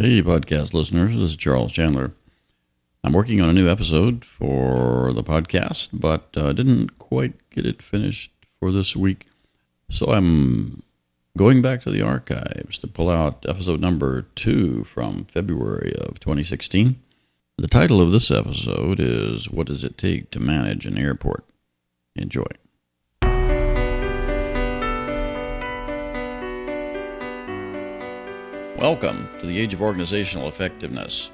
Hey, podcast listeners, this is Charles Chandler. I'm working on a new episode for the podcast, but uh, didn't quite get it finished for this week. So I'm going back to the archives to pull out episode number two from February of 2016. The title of this episode is What Does It Take to Manage an Airport? Enjoy. Welcome to the Age of Organizational Effectiveness.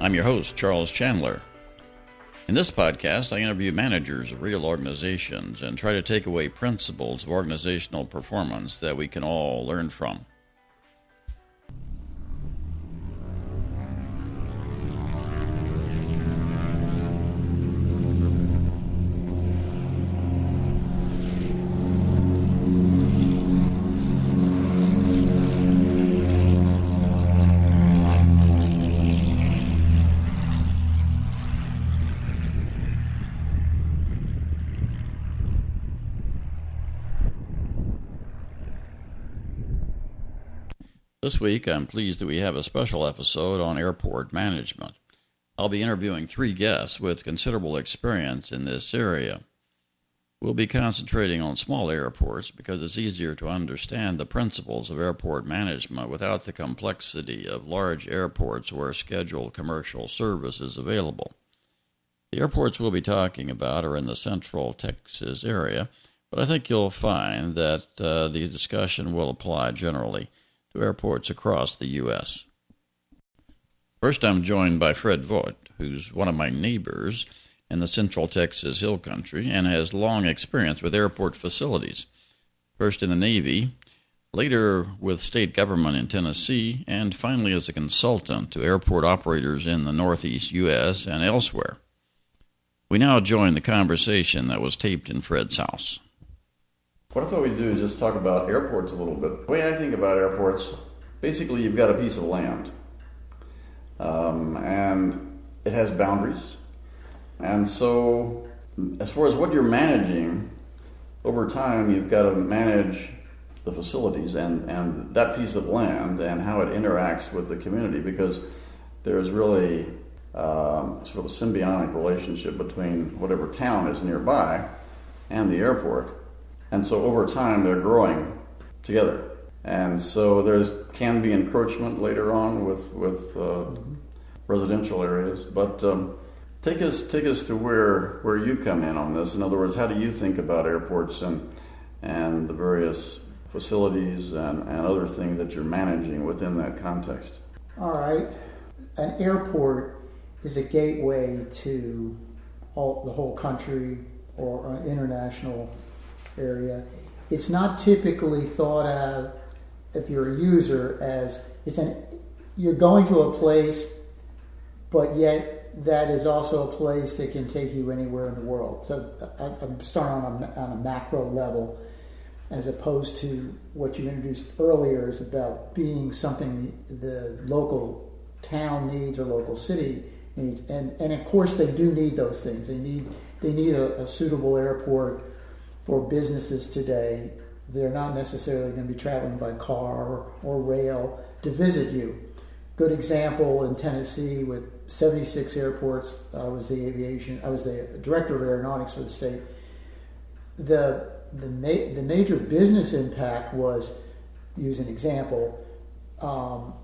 I'm your host, Charles Chandler. In this podcast, I interview managers of real organizations and try to take away principles of organizational performance that we can all learn from. This week, I'm pleased that we have a special episode on airport management. I'll be interviewing three guests with considerable experience in this area. We'll be concentrating on small airports because it's easier to understand the principles of airport management without the complexity of large airports where scheduled commercial service is available. The airports we'll be talking about are in the central Texas area, but I think you'll find that uh, the discussion will apply generally to airports across the U.S. First, I'm joined by Fred Voigt, who's one of my neighbors in the central Texas Hill Country and has long experience with airport facilities. First in the Navy, later with state government in Tennessee, and finally as a consultant to airport operators in the Northeast U.S. and elsewhere. We now join the conversation that was taped in Fred's house. What if what we'd do is just talk about airports a little bit? The way I think about airports, basically, you've got a piece of land, um, and it has boundaries. And so, as far as what you're managing, over time, you've got to manage the facilities and, and that piece of land and how it interacts with the community because there's really um, sort of a symbiotic relationship between whatever town is nearby and the airport. And so over time, they're growing together. And so there can be encroachment later on with, with uh, residential areas. But um, take, us, take us to where, where you come in on this. In other words, how do you think about airports and, and the various facilities and, and other things that you're managing within that context? All right. An airport is a gateway to all, the whole country or international area. It's not typically thought of if you're a user as it's an you're going to a place, but yet that is also a place that can take you anywhere in the world. So I'm starting on a, on a macro level, as opposed to what you introduced earlier is about being something the local town needs or local city needs. And and of course they do need those things. They need they need a, a suitable airport for businesses today, they're not necessarily going to be traveling by car or, rail to visit you. Good example in Tennessee with 76 airports. I was the aviation. I was the director of aeronautics for the state. The the, ma- the major business impact was, use an example, um,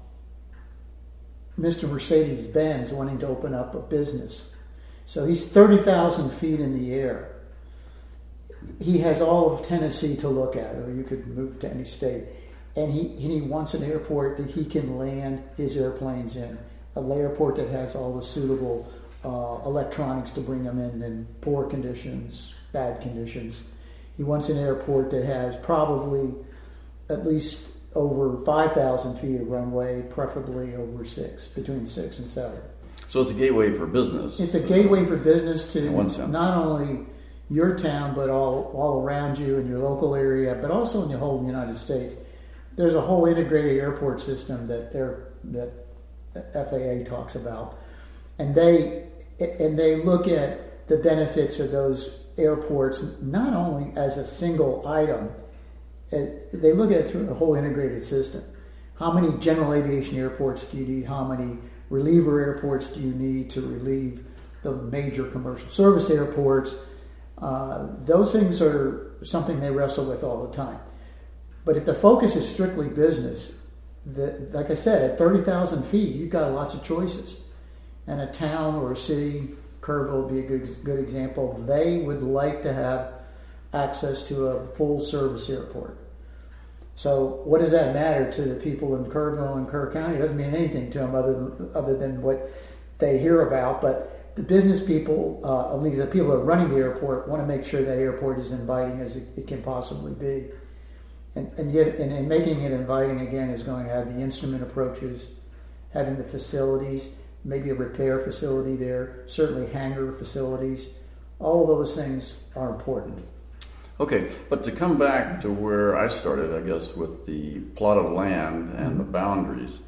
Mr. Mercedes Benz wanting to open up a business. So he's 30,000 feet in the air he has all of Tennessee to look at, or you could move to any state. And he, and he wants an airport that he can land his airplanes in, an airport that has all the suitable uh, electronics to bring them in in poor conditions, bad conditions. He wants an airport that has probably at least over 5,000 feet of runway, preferably over six, between six and seven. So it's a gateway for business. It's a gateway for business to not only your town, but all, all around you in your local area, but also in the whole United States. There's a whole integrated airport system that that FAA talks about, and they and they look at the benefits of those airports not only as a single item. Uh, they look at it through a whole integrated system. how many general aviation airports do you need? How many reliever airports do you need to relieve the major commercial service airports? Uh, those things are something they wrestle with all the time. But if the focus is strictly business, the, like I said, at 30,000 feet, you've got lots of choices. And a town or a city, Kerrville would be a good, good example, they would like to have access to a full service airport. So, what does that matter to the people in Kerrville and Kerr County? It doesn't mean anything to them other than, other than what they hear about. But the business people, uh, at least the people that are running the airport, want to make sure that airport is inviting as it, it can possibly be. And, and yet, and, and making it inviting again is going to have the instrument approaches, having the facilities, maybe a repair facility there, certainly hangar facilities. All of those things are important. Okay, but to come back to where I started, I guess, with the plot of land and mm-hmm. the boundaries,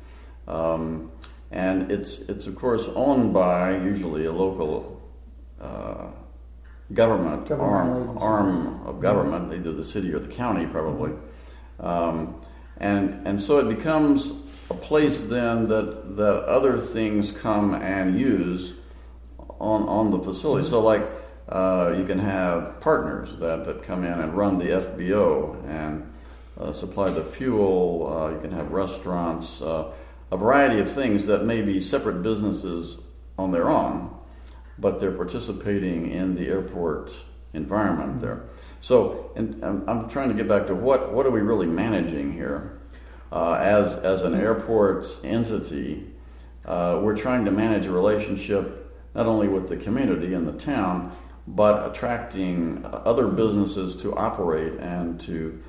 um, and it's it's of course owned by usually a local uh, government, government arm, arm of government, either the city or the county, probably, um, and and so it becomes a place then that that other things come and use on on the facility. So like uh, you can have partners that, that come in and run the FBO and uh, supply the fuel. Uh, you can have restaurants, uh, a variety of things that may be separate businesses on their own, but they're participating in the airport environment there. So, and, I'm trying to get back to what, what are we really managing here? Uh, as, as an airport entity, uh, we're trying to manage a relationship not only with the community and the town, but attracting other businesses to operate and to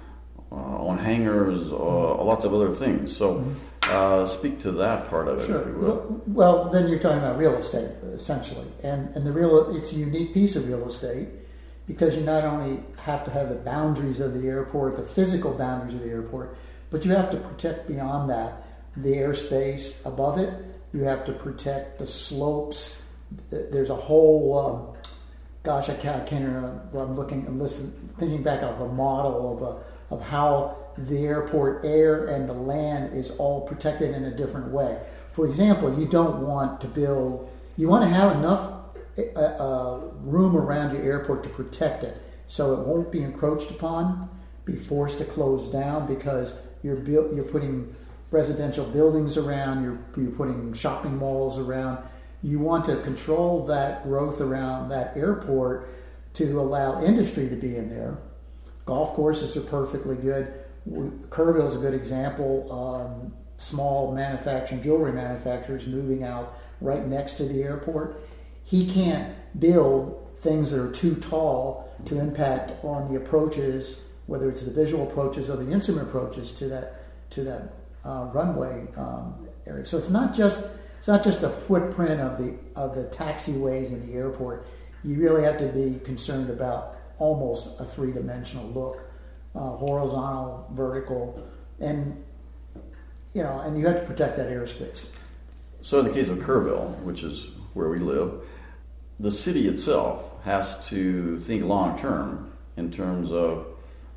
uh, on hangars, uh, lots of other things. So, uh, speak to that part of it, sure. Well, well, then you're talking about real estate essentially, and and the real it's a unique piece of real estate because you not only have to have the boundaries of the airport, the physical boundaries of the airport, but you have to protect beyond that the airspace above it. You have to protect the slopes. There's a whole um, gosh, I can't, I can't remember. I'm looking, I'm listening, thinking back of a model of a, of how the airport air and the land is all protected in a different way. For example, you don't want to build, you want to have enough uh, uh, room around your airport to protect it, so it won't be encroached upon, be forced to close down because you're built, you're putting residential buildings around, you're, you're putting shopping malls around you want to control that growth around that airport to allow industry to be in there. Golf courses are perfectly good. Kerrville is a good example. Um, small manufacturing, jewelry manufacturers moving out right next to the airport. He can't build things that are too tall to impact on the approaches, whether it's the visual approaches or the instrument approaches to that to that uh, runway um, area. So it's not just it's not just the footprint of the of the taxiways in the airport. You really have to be concerned about almost a three dimensional look, uh, horizontal, vertical, and you know, and you have to protect that airspace. So, in the case of Kerrville, which is where we live, the city itself has to think long term in terms of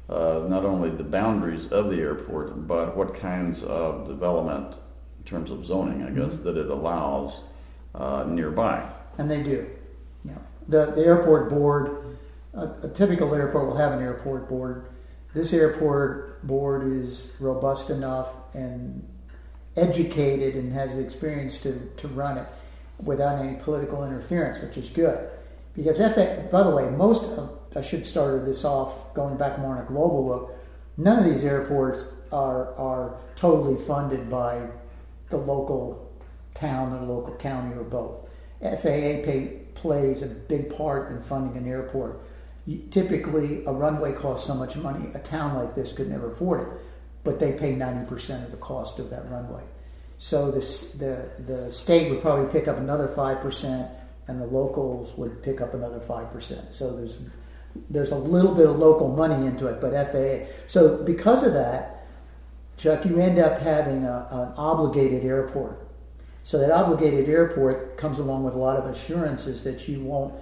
uh, not only the boundaries of the airport, but what kinds of development in terms of zoning, I guess, mm-hmm. that it allows uh, nearby. And they do. Yeah. The, the airport board, a, a, typical airport will have an airport board. This airport board is robust enough and educated and has the experience to, to run it without any political interference, which is good. Because, by the way, most, of, I should start this off going back more on a global look. None of these airports are, are totally funded by the local town or local county or both. FAA pay, plays a big part in funding an airport. Typically, a runway costs so much money, a town like this could never afford it, but they pay 90% of the cost of that runway. So this, the, the state would probably pick up another 5%, and the locals would pick up another 5%. So there's, there's a little bit of local money into it, but FAA. So because of that, Chuck, you end up having a, an obligated airport. So that obligated airport comes along with a lot of assurances that you won't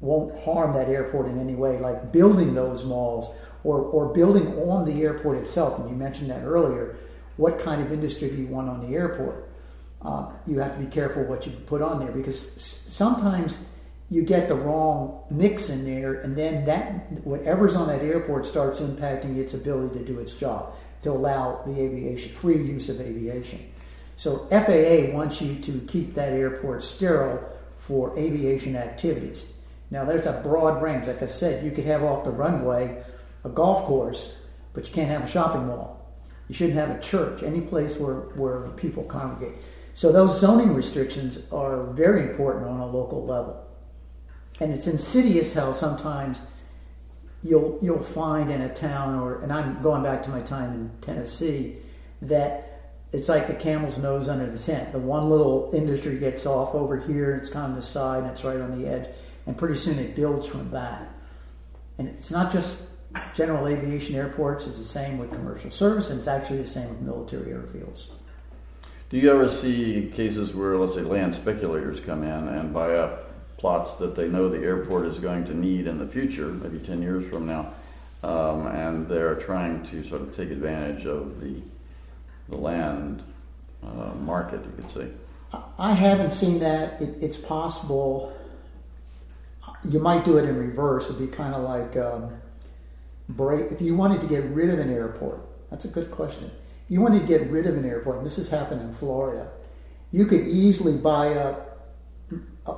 won't harm that airport in any way, like building those malls or, or building on the airport itself. And you mentioned that earlier. what kind of industry do you want on the airport? Uh, you have to be careful what you put on there because sometimes you get the wrong mix in there, and then that whatever's on that airport starts impacting its ability to do its job to allow the aviation free use of aviation. So FAA wants you to keep that airport sterile for aviation activities. Now there's a broad range. Like I said, you could have off the runway a golf course, but you can't have a shopping mall. You shouldn't have a church, any place where, where people congregate. So those zoning restrictions are very important on a local level. And it's insidious how sometimes you'll you'll find in a town or and I'm going back to my time in Tennessee that it's like the camel's nose under the tent. The one little industry gets off over here, it's kind of the side, and it's right on the edge, and pretty soon it builds from that. And it's not just general aviation airports; it's the same with commercial service, and it's actually the same with military airfields. Do you ever see cases where, let's say, land speculators come in and buy up plots that they know the airport is going to need in the future, maybe 10 years from now, um, and they're trying to sort of take advantage of the, the land uh, market, you could say. I haven't seen that. It, it's possible. You might do it in reverse. It'd be kind of like um, break. If you wanted to get rid of an airport, that's a good question. If you wanted to get rid of an airport, and this has happened in Florida, you could easily buy up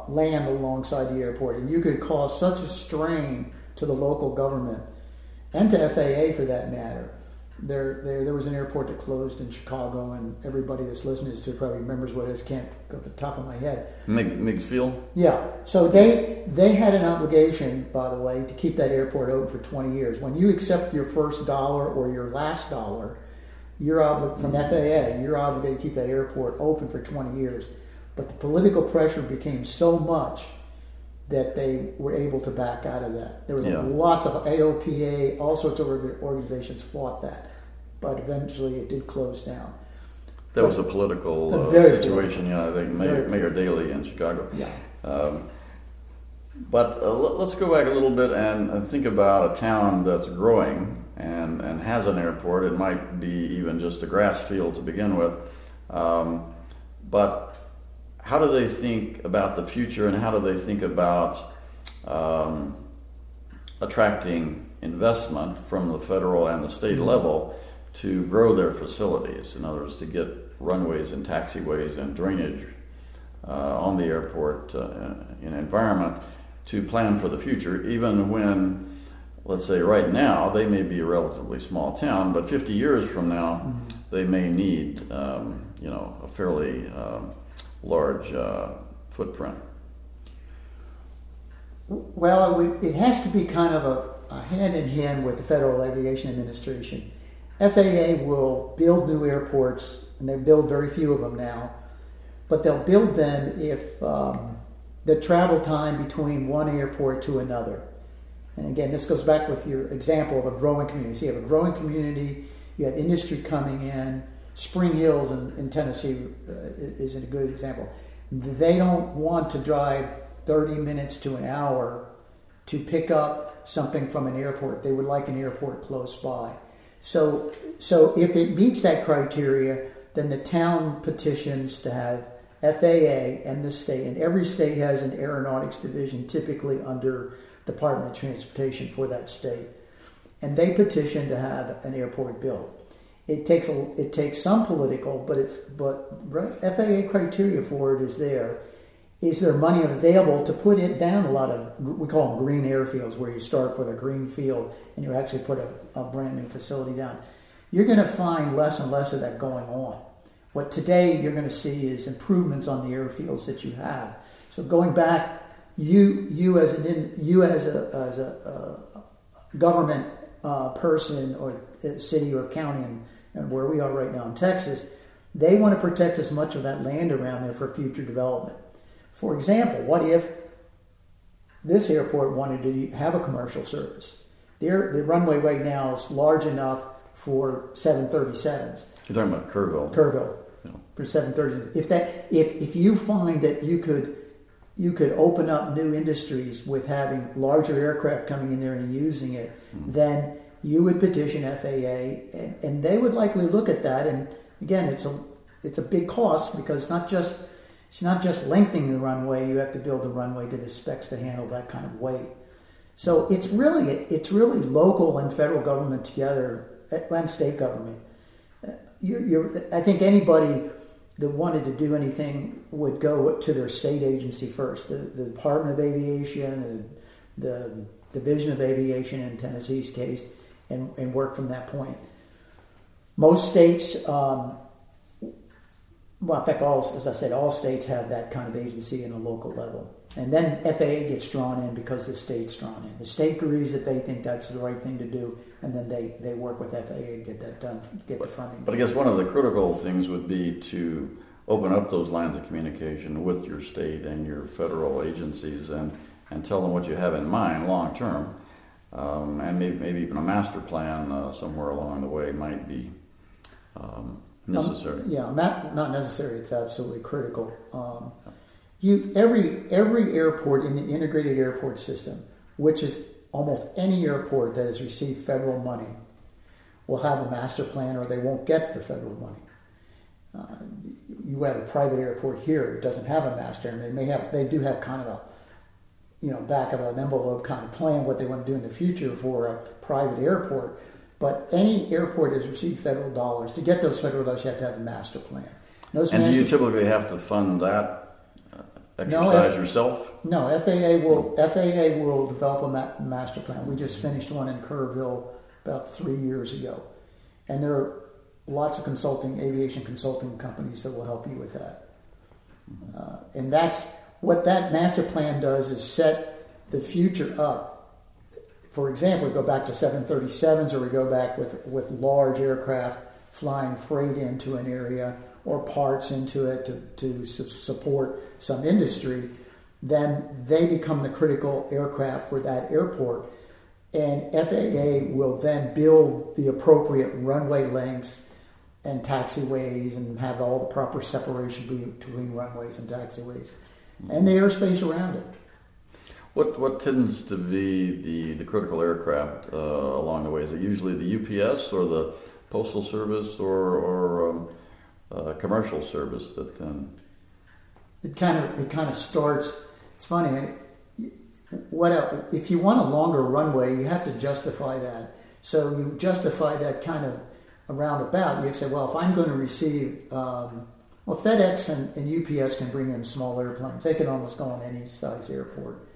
land alongside the airport, and you could cause such a strain to the local government and to FAA for that matter. There, there, there was an airport that closed in Chicago, and everybody that's listening to it probably remembers what it is. Can't go off the top of my head. Meigs Field. Yeah. So they they had an obligation, by the way, to keep that airport open for 20 years. When you accept your first dollar or your last dollar, you're obli- from mm-hmm. FAA, you're obligated to keep that airport open for 20 years. But the political pressure became so much that they were able to back out of that. There was yeah. lots of AOPA, all sorts of organizations fought that, but eventually it did close down. That but was a political uh, situation, yeah. I think Mayor, Mayor, Daley in Chicago. Yeah. Um, but uh, let's go back a little bit and, and, think about a town that's growing and, and has an airport. It might be even just a grass field to begin with. Um, but how do they think about the future and how do they think about um, attracting investment from the federal and the state mm-hmm. level to grow their facilities? In other words, to get runways and taxiways and drainage uh, on the airport uh, in environment to plan for the future, even when, let's say, right now, they may be a relatively small town, but 50 years from now, mm-hmm. they may need, um, you know, a fairly um, large uh, footprint? Well, it has to be kind of a, a hand in hand with the Federal Aviation Administration. FAA will build new airports, and they build very few of them now, but they'll build them if um, the travel time between one airport to another. And again, this goes back with your example of a growing community. So you have a growing community, you have industry coming in, Spring Hills in, in Tennessee uh, is a good example. They don't want to drive 30 minutes to an hour to pick up something from an airport. They would like an airport close by. So, so if it meets that criteria, then the town petitions to have FAA and the state, and every state has an aeronautics division typically under Department of Transportation for that state. And they petition to have an airport built it takes a, it takes some political, but it's but FAA criteria for it is there. Is there money available to put it down a lot of we call them green airfields where you start with a green field and you actually put a, a brand new facility down. You're going to find less and less of that going on. What today you're going to see is improvements on the airfields that you have. So going back, you you as an you as a as a, a government uh, person or city or county and and where we are right now in Texas, they want to protect as much of that land around there for future development. For example, what if this airport wanted to have a commercial service? Their, the runway right now is large enough for 737s. You're talking about Kerrville. Kerrville. Yeah. For 737s. If that if if you find that you could you could open up new industries with having larger aircraft coming in there and using it, mm-hmm. then you would petition FAA, and, and they would likely look at that and again, it's a it's a big cost because it's not just it's not just lengthening the runway. You have to build the runway to the specs to handle that kind of weight. So it's really it's really local and federal government together and state government. You're, you're, I think anybody that wanted to do anything would go to their state agency first. The, the Department of Aviation, the, the Division of Aviation in Tennessee's case, and, and work from that point. Most states um, well, in fact, all as I said, all states have that kind of agency in a local level, and then FAA gets drawn in because the state's drawn in. The state agrees that they think that's the right thing to do, and then they, they work with FAA to get that done, get but, the funding. But I guess one of the critical things would be to open up those lines of communication with your state and your federal agencies, and and tell them what you have in mind long term, um, and maybe, maybe even a master plan uh, somewhere along the way might be. Um, necessary. Um, yeah, not, not necessary. It's absolutely critical. Um, you every every airport in the integrated airport system, which is almost any airport that has received federal money, will have a master plan, or they won't get the federal money. Uh, you have a private airport here; it doesn't have a master, and they may have they do have kind of a you know back of an envelope kind of plan what they want to do in the future for a private airport but any airport has received federal dollars. To get those federal dollars, you have to have a master plan. Those and do you typically have to fund that uh, exercise no, yourself? No, FAA will FAA will develop a ma- master plan. We just finished one in Kerrville about three years ago, and there are lots of consulting aviation consulting companies that will help you with that. Uh, and that's what that master plan does is set the future up for example, we go back to 737s or we go back with, with large aircraft flying freight into an area or parts into it to, to su- support some industry, then they become the critical aircraft for that airport. And FAA will then build the appropriate runway lengths and taxiways and have all the proper separation between runways and taxiways and the airspace around it. What what tends to be the, the critical aircraft uh, along the way? Is it usually the UPS or the postal service or or um, uh, commercial service that then? It kind of it kind of starts. It's funny. What if you want a longer runway? You have to justify that. So you justify that kind of around about. You have to say, well, if I'm going to receive, um, well, FedEx and, and UPS can bring in small airplanes. They can almost go on any size airport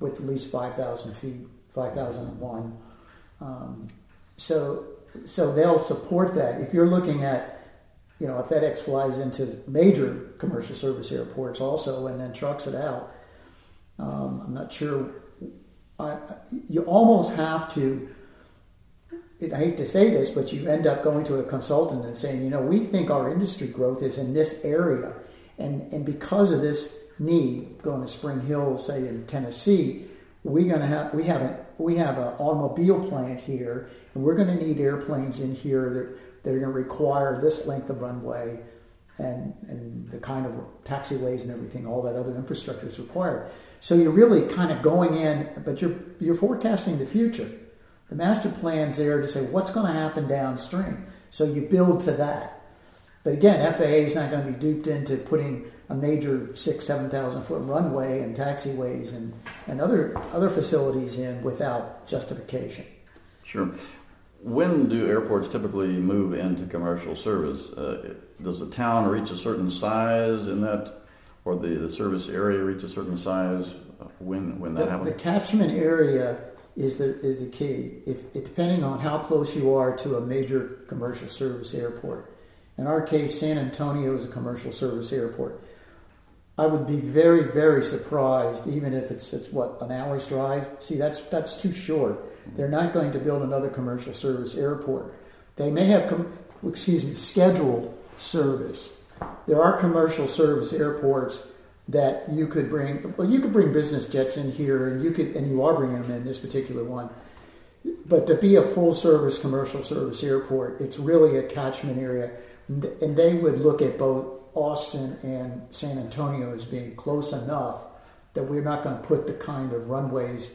with at least 5,000 feet, 5,001. Um, so, so they'll support that. If you're looking at, you know, if FedEx flies into major commercial service airports also and then trucks it out, um, I'm not sure. I, you almost have to. I hate to say this, but you end up going to a consultant and saying, you know, we think our industry growth is in this area, and and because of this need going to Spring Hill, say in Tennessee, we're going to have we have a we have an automobile plant here, and we're going to need airplanes in here that, that are going to require this length of runway, and and the kind of taxiways and everything, all that other infrastructure is required. So you're really kind of going in, but you're you're forecasting the future. The master plan's there to say what's going to happen downstream. So you build to that. But again, FAA is not going to be duped into putting a major six, seven thousand foot runway and taxiways and, and other other facilities in without justification. Sure. When do airports typically move into commercial service? Uh, does the town reach a certain size in that, or the, the service area reach a certain size when when that the, happens? The catchment area is the is the key. If it, depending on how close you are to a major commercial service airport. In our case, San Antonio is a commercial service airport. I would be very, very surprised, even if it's, it's what an hour's drive. See, that's that's too short. They're not going to build another commercial service airport. They may have, com- excuse me, scheduled service. There are commercial service airports that you could bring. Well, you could bring business jets in here, and you could, and you are bringing them in this particular one. But to be a full service commercial service airport, it's really a catchment area, and they would look at both Austin and San Antonio as being close enough that we're not going to put the kind of runways,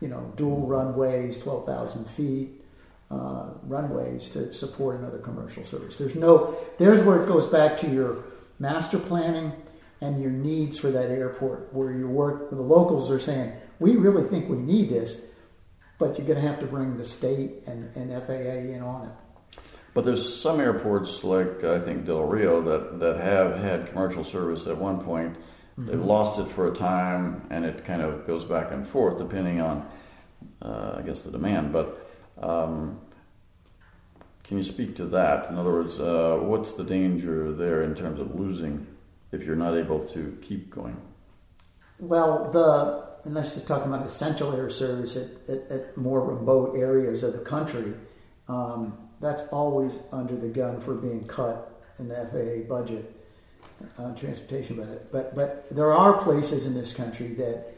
you know, dual runways, 12,000 feet, uh, runways to support another commercial service. There's no. There's where it goes back to your master planning and your needs for that airport, where you work. Where the locals are saying, "We really think we need this," but you're going to have to bring the state and, and FAA in on it. But there's some airports, like I think Del Rio, that, that have had commercial service at one point. Mm-hmm. They've lost it for a time, and it kind of goes back and forth depending on, uh, I guess, the demand. But um, can you speak to that? In other words, uh, what's the danger there in terms of losing if you're not able to keep going? Well, the unless you're talking about essential air service at, at, at more remote areas of the country, um, that's always under the gun for being cut in the FAA budget, uh, transportation budget. But but there are places in this country that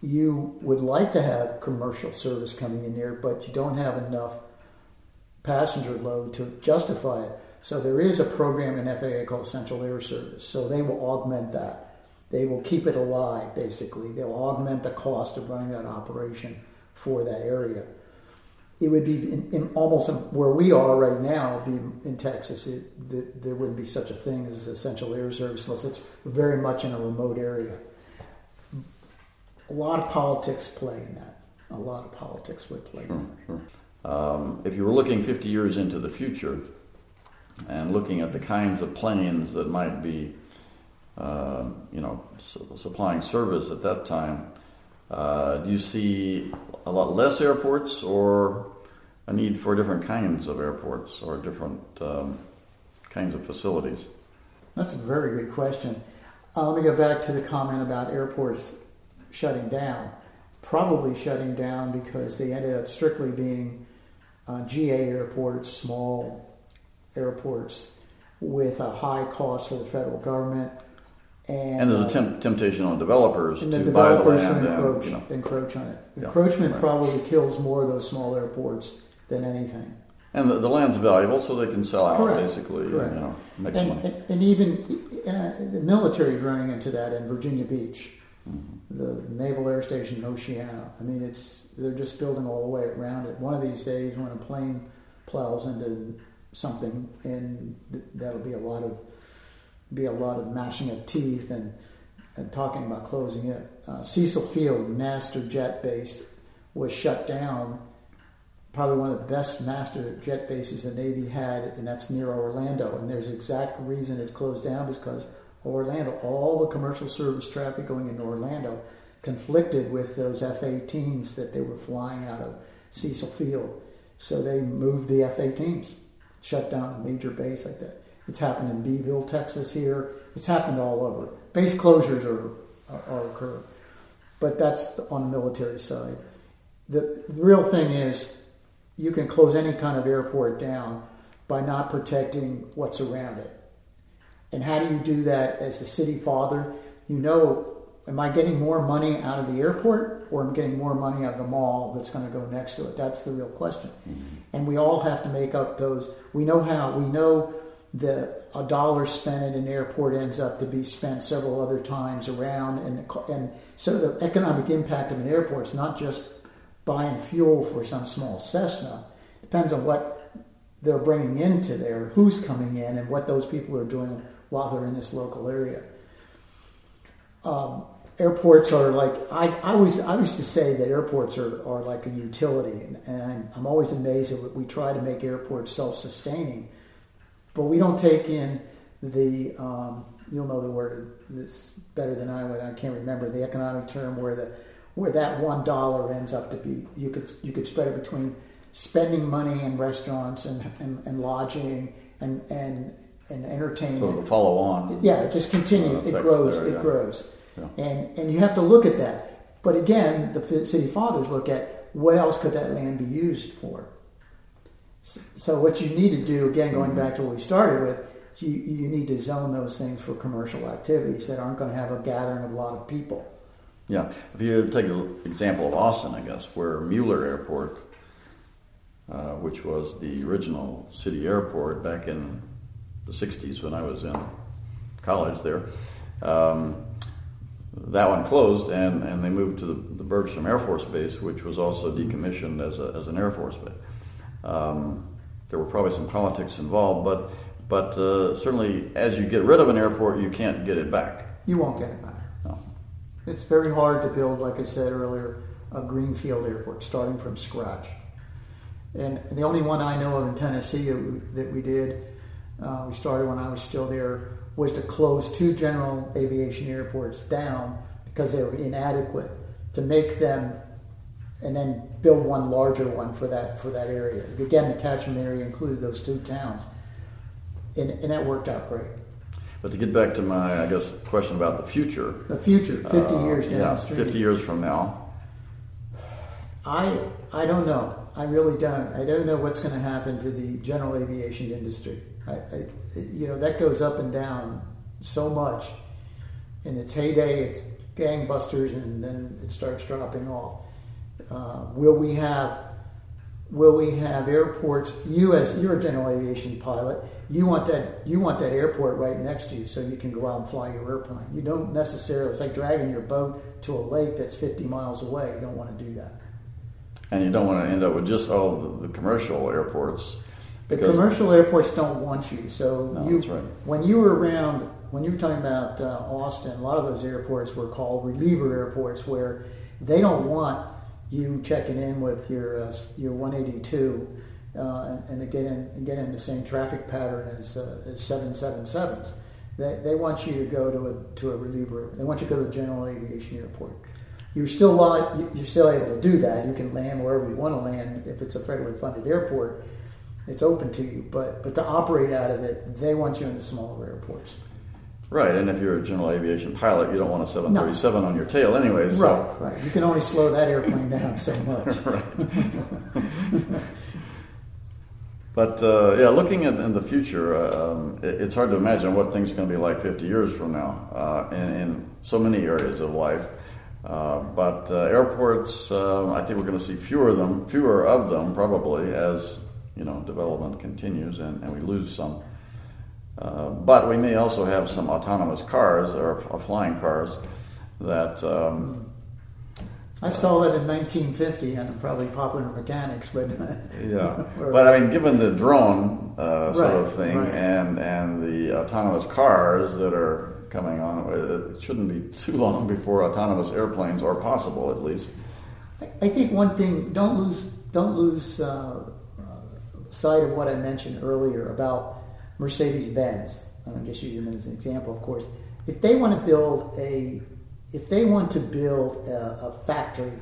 you would like to have commercial service coming in there, but you don't have enough passenger load to justify it. So there is a program in FAA called Essential Air Service. So they will augment that. They will keep it alive, basically. They'll augment the cost of running that operation for that area it would be in, in almost where we are right now, being in Texas. It, the, there wouldn't be such a thing as essential air service unless it's very much in a remote area. A lot of politics play in that. A lot of politics would play. Sure, sure. Um, if you were looking 50 years into the future and looking at the kinds of planes that might be, uh, you know, supplying service at that time, uh, do you see a lot less airports or a need for different kinds of airports or different um, kinds of facilities? That's a very good question. Uh, let me go back to the comment about airports shutting down. Probably shutting down because they ended up strictly being uh, GA airports, small airports with a high cost for the federal government. And, and there's a uh, temp- temptation on developers to the developers buy the land to encroach, and, you know. encroach on it. Yeah, Encroachment right. probably kills more of those small airports than anything. And the, the land's valuable, so they can sell out Correct. basically. Correct. You know, make and, money. And, and even the military is running into that in Virginia Beach, mm-hmm. the Naval Air Station in Oceana. I mean, it's they're just building all the way around it. One of these days, when a plane plows into something, and that'll be a lot of be a lot of mashing of teeth and and talking about closing it. Uh, Cecil Field, master jet base, was shut down probably one of the best master jet bases the Navy had, and that's near Orlando. And there's exact reason it closed down because Orlando, all the commercial service traffic going into Orlando conflicted with those F-18s that they were flying out of Cecil Field. So they moved the F-18s, shut down a major base like that. It's happened in Beeville, Texas. Here, it's happened all over. Base closures are are, are occurring, but that's on the military side. The, the real thing is you can close any kind of airport down by not protecting what's around it. And how do you do that as a city father? You know, am I getting more money out of the airport or am I getting more money out of the mall that's going to go next to it? That's the real question. Mm-hmm. And we all have to make up those. We know how, we know that a dollar spent at an airport ends up to be spent several other times around. And, and so the economic impact of an airport is not just buying fuel for some small Cessna. Depends on what they're bringing into there, who's coming in, and what those people are doing while they're in this local area. Um, airports are like I, I always I used to say that airports are, are like a utility, and, and I'm, always amazed that we try to make airports self-sustaining, but we don't take in the um, you'll know the word this better than I would. I can't remember the economic term where the where that one dollar ends up to be. You could you could spread it between spending money in restaurants and, and, and lodging and and and entertainment. So the follow on. Yeah, just continue. It grows. There, it grows. Yeah. And and you have to look at that. But again, the city fathers look at what else could that land be used for. So what you need to do, again, going mm-hmm. back to what we started with, you, you need to zone those things for commercial activities that aren't going to have a gathering of a lot of people. Yeah, if you take an example of Austin, I guess, where Mueller Airport, uh, which was the original city airport back in the 60s when I was in college there, um, that one closed and, and they moved to the, the Bergstrom Air Force Base, which was also decommissioned as, a, as an Air Force base. Um, there were probably some politics involved, but but uh, certainly as you get rid of an airport, you can't get it back. You won't get it. It's very hard to build, like I said earlier, a greenfield airport starting from scratch. And the only one I know of in Tennessee that we did, uh, we started when I was still there, was to close two general aviation airports down because they were inadequate to make them and then build one larger one for that for that area. Again, the catchment area included those two towns, and, and that worked out great. But to get back to my, I guess, question about the future. The future, fifty uh, years downstream. Yeah, fifty years from now. I I don't know. I really don't. I don't know what's going to happen to the general aviation industry. I, I, you know that goes up and down so much. In its heyday, it's gangbusters, and then it starts dropping off. Uh, will we have will we have airports? You as you're a general aviation pilot, you want that you want that airport right next to you so you can go out and fly your airplane. You don't necessarily. It's like dragging your boat to a lake that's 50 miles away. You don't want to do that. And you don't want to end up with just all the, the commercial airports. The commercial airports don't want you. So no, you, right. when you were around, when you were talking about uh, Austin, a lot of those airports were called reliever airports, where they don't want you checking in with your uh, your 182 uh, and, and, get in and get in the same traffic pattern as, uh, as 777s. They, they want you to go to a to a reliever. They want you to go to a general aviation airport. You're still you're still able to do that. You can land wherever you want to land if it's a federally funded airport. It's open to you, but but to operate out of it, they want you in the smaller airports. Right, and if you're a general aviation pilot, you don't want a 737 no. on your tail anyway. So. Right, right. You can only slow that airplane down so much. right. but uh, yeah, looking at in the future, uh, um, it, it's hard to imagine what things are going to be like 50 years from now uh, in, in, so many areas of life. Uh, but uh, airports, um, I think we're going to see fewer of them, fewer of them probably as you know development continues and, and we lose some. Uh, but we may also have some autonomous cars or, or flying cars that. Um, I saw that in 1950 and probably Popular Mechanics, but yeah. but I mean, given the drone uh, sort right, of thing right. and and the autonomous cars that are coming on, it shouldn't be too long before autonomous airplanes are possible, at least. I think one thing don't lose don't lose uh, sight of what I mentioned earlier about Mercedes Benz, I'm just using them as an example, of course, if they want to build a, if they want to build a, a factory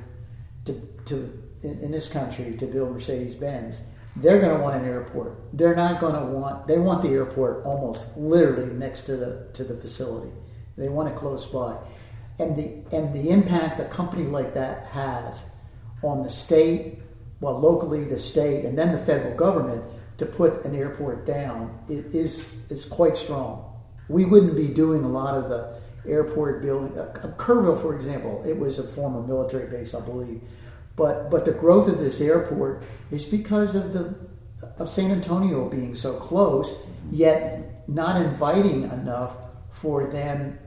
to, to in, in this country to build Mercedes Benz, they're going to want an airport. They're not going to want. They want the airport almost literally next to the to the facility. They want it close by, and the and the impact a company like that has on the state, well, locally the state, and then the federal government to put an airport down it is, is quite strong. We wouldn't be doing a lot of the airport building. Uh, Kerrville, for example, it was a former military base, I believe, but but the growth of this airport is because of the of San Antonio being so close, yet not inviting enough for them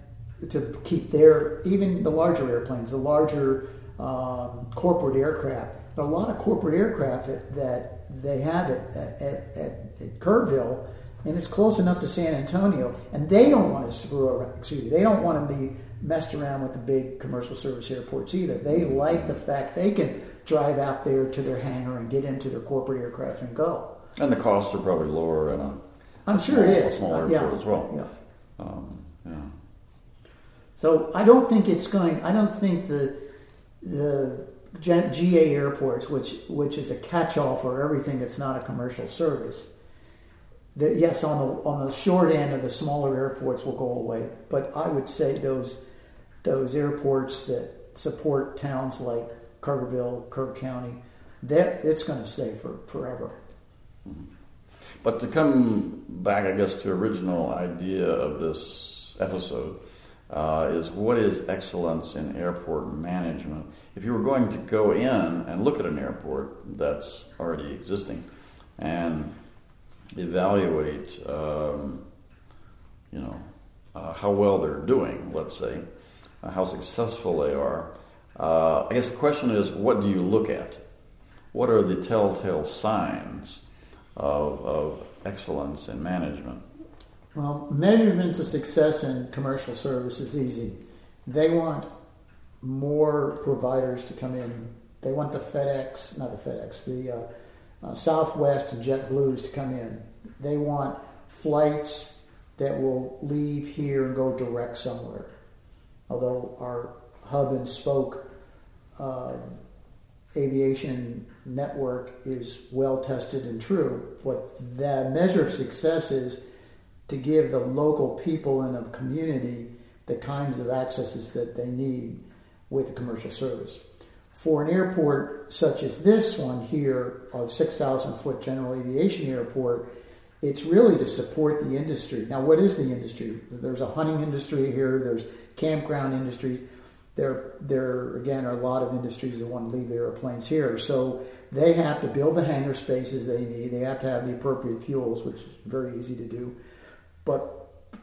to keep their even the larger airplanes, the larger um, corporate aircraft. There are a lot of corporate aircraft that, that they have it at, at, at, Kerrville, and it's close enough to San Antonio, and they don't want to screw around. Excuse me, they don't want to be messed around with the big commercial service airports either. They like the fact they can drive out there to their hangar and get into their corporate aircraft and go. And the costs are probably lower in a. I'm sure it is. A small uh, airport yeah, as well. Yeah. Um, yeah. So I don't think it's going. I don't think the the GA airports, which which is a catch-all for everything that's not a commercial service. Yes, on the on the short end of the smaller airports will go away, but I would say those those airports that support towns like Kerrville, Kerr County, that it's going to stay for forever. But to come back, I guess, to original idea of this episode uh, is what is excellence in airport management? if you were going to go in and look at an airport that's already existing and evaluate, um, you know, uh, how well they're doing, let's say, uh, how successful they are, uh, I guess the question is, what do you look at? what are the telltale signs of, of excellence in management? Well, measurements of success in commercial service is easy. They want more providers to come in. They want the FedEx, not the FedEx, the uh, uh, Southwest and JetBlues to come in. They want flights that will leave here and go direct somewhere. Although our hub and spoke uh, aviation network is well tested and true, what the measure of success is to give the local people in a community the kinds of accesses that they need with the commercial service. For an airport such as this one here, a 6,000 foot general aviation airport, it's really to support the industry. Now, what is the industry? There's a hunting industry here, there's campground industries. There, there again are a lot of industries that want to leave their airplanes here. So they have to build the hangar spaces they need. They have to have the appropriate fuels, which is very easy to do. But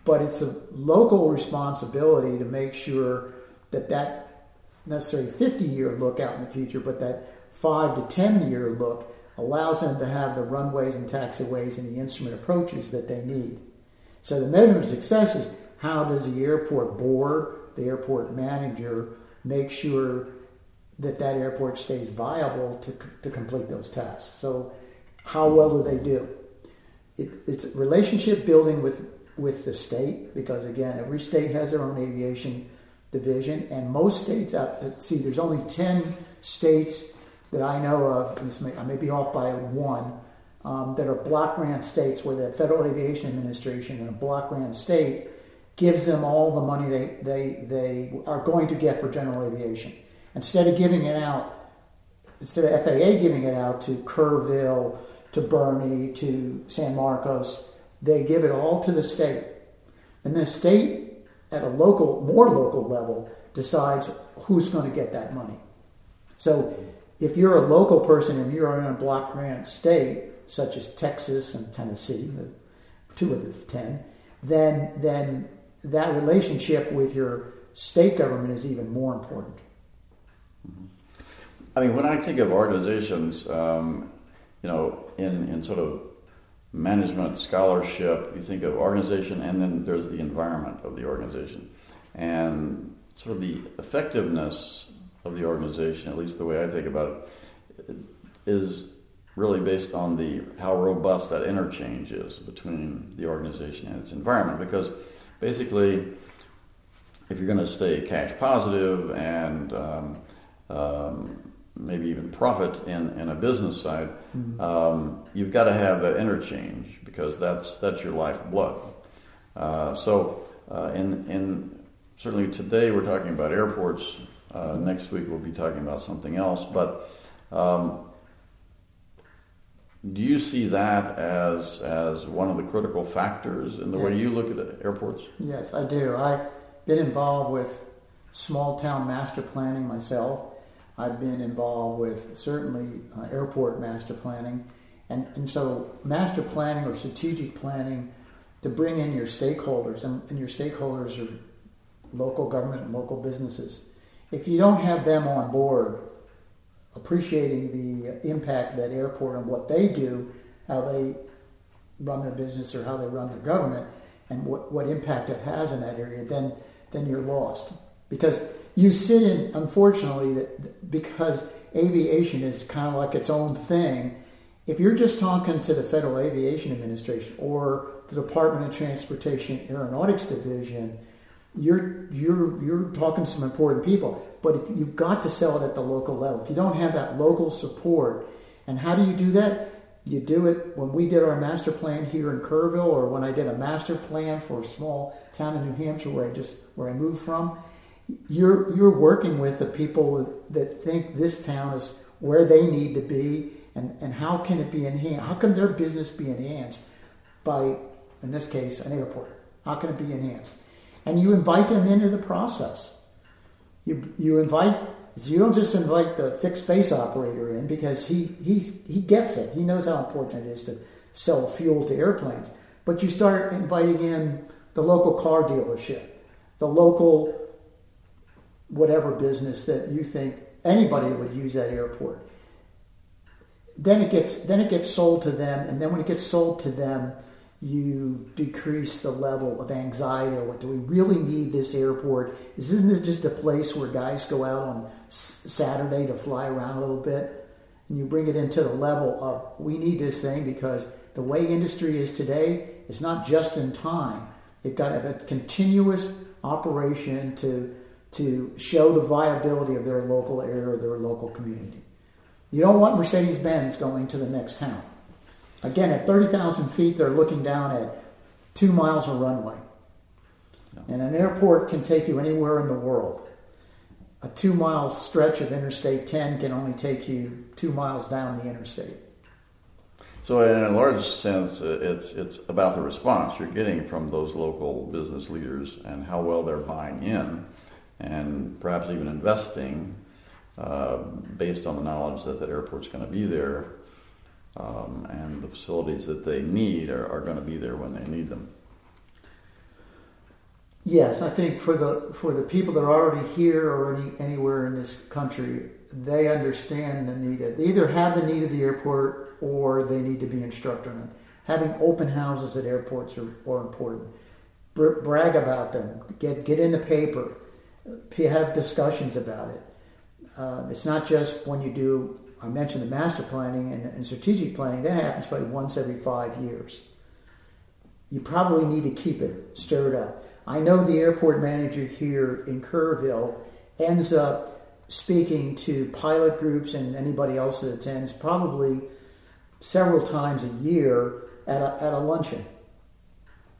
but it's a local responsibility to make sure that that necessarily 50 year look out in the future, but that five to 10 year look allows them to have the runways and taxiways and the instrument approaches that they need. So the measurement of success is how does the airport board, the airport manager, make sure that that airport stays viable to, to complete those tasks. So how well do they do? It, it's relationship building with with the state because again every state has their own aviation division and most states out uh, see there's only 10 states that i know of may, i may be off by one um, that are block grant states where the federal aviation administration in a block grant state gives them all the money they, they, they are going to get for general aviation. Instead of giving it out instead of faa giving it out to kerrville to boerne to san marcos they give it all to the state. And the state, at a local, more local level, decides who's going to get that money. So if you're a local person and you're in a block grant state, such as Texas and Tennessee, two of the ten, then then that relationship with your state government is even more important. I mean, when I think of organizations, um, you know, in, in sort of management, scholarship, you think of organization, and then there's the environment of the organization. And sort of the effectiveness of the organization, at least the way I think about it, is really based on the how robust that interchange is between the organization and its environment. Because basically, if you're going to stay cash positive and um, um, maybe even profit in, in a business side, mm-hmm. um, you've got to have that interchange because that's that's your lifeblood. Uh, so, uh, in in certainly today we're talking about airports. Uh, next week we'll be talking about something else. But um, do you see that as as one of the critical factors in the yes. way you look at airports? Yes, I do. I've been involved with small town master planning myself I've been involved with certainly uh, airport master planning. And, and so, master planning or strategic planning to bring in your stakeholders, and, and your stakeholders are local government and local businesses. If you don't have them on board, appreciating the impact of that airport and what they do, how they run their business or how they run their government, and what, what impact it has in that area, then then you're lost. Because you sit in, unfortunately, that because aviation is kind of like its own thing. If you're just talking to the Federal Aviation Administration or the Department of Transportation Aeronautics Division, you're you're you're talking to some important people. But if you've got to sell it at the local level, if you don't have that local support, and how do you do that? You do it when we did our master plan here in Kerrville, or when I did a master plan for a small town in New Hampshire where I just where I moved from you're you're working with the people that think this town is where they need to be and, and how can it be enhanced how can their business be enhanced by in this case an airport? How can it be enhanced? And you invite them into the process. You you invite you don't just invite the fixed base operator in because he he's he gets it. He knows how important it is to sell fuel to airplanes. But you start inviting in the local car dealership the local whatever business that you think anybody would use that airport. then it gets then it gets sold to them, and then when it gets sold to them, you decrease the level of anxiety. What do we really need this airport? Is isn't this just a place where guys go out on saturday to fly around a little bit? And you bring it into the level of we need this thing because the way industry is today it's not just in time. They've got to have a continuous operation to to show the viability of their local area or their local community you don't want mercedes-benz going to the next town Again, at 30,000 feet, they're looking down at two miles of runway. And an airport can take you anywhere in the world. A two mile stretch of Interstate 10 can only take you two miles down the interstate. So, in a large sense, uh, it's, it's about the response you're getting from those local business leaders and how well they're buying in and perhaps even investing uh, based on the knowledge that that airport's going to be there um, and the facilities that they need are, are going to be there when they need them. Yes, I think for the for the people that are already here or any, anywhere in this country, they understand the need. They either have the need of the airport or they need to be instructed on it. Having open houses at airports are, are important. Br- brag about them. Get get in the paper. Have discussions about it. Uh, it's not just when you do I mentioned the master planning and, and, strategic planning, that happens probably once every five years. You probably need to keep it stirred up. I know the airport manager here in Kerrville ends up speaking to pilot groups and anybody else that attends probably several times a year at a, at a luncheon.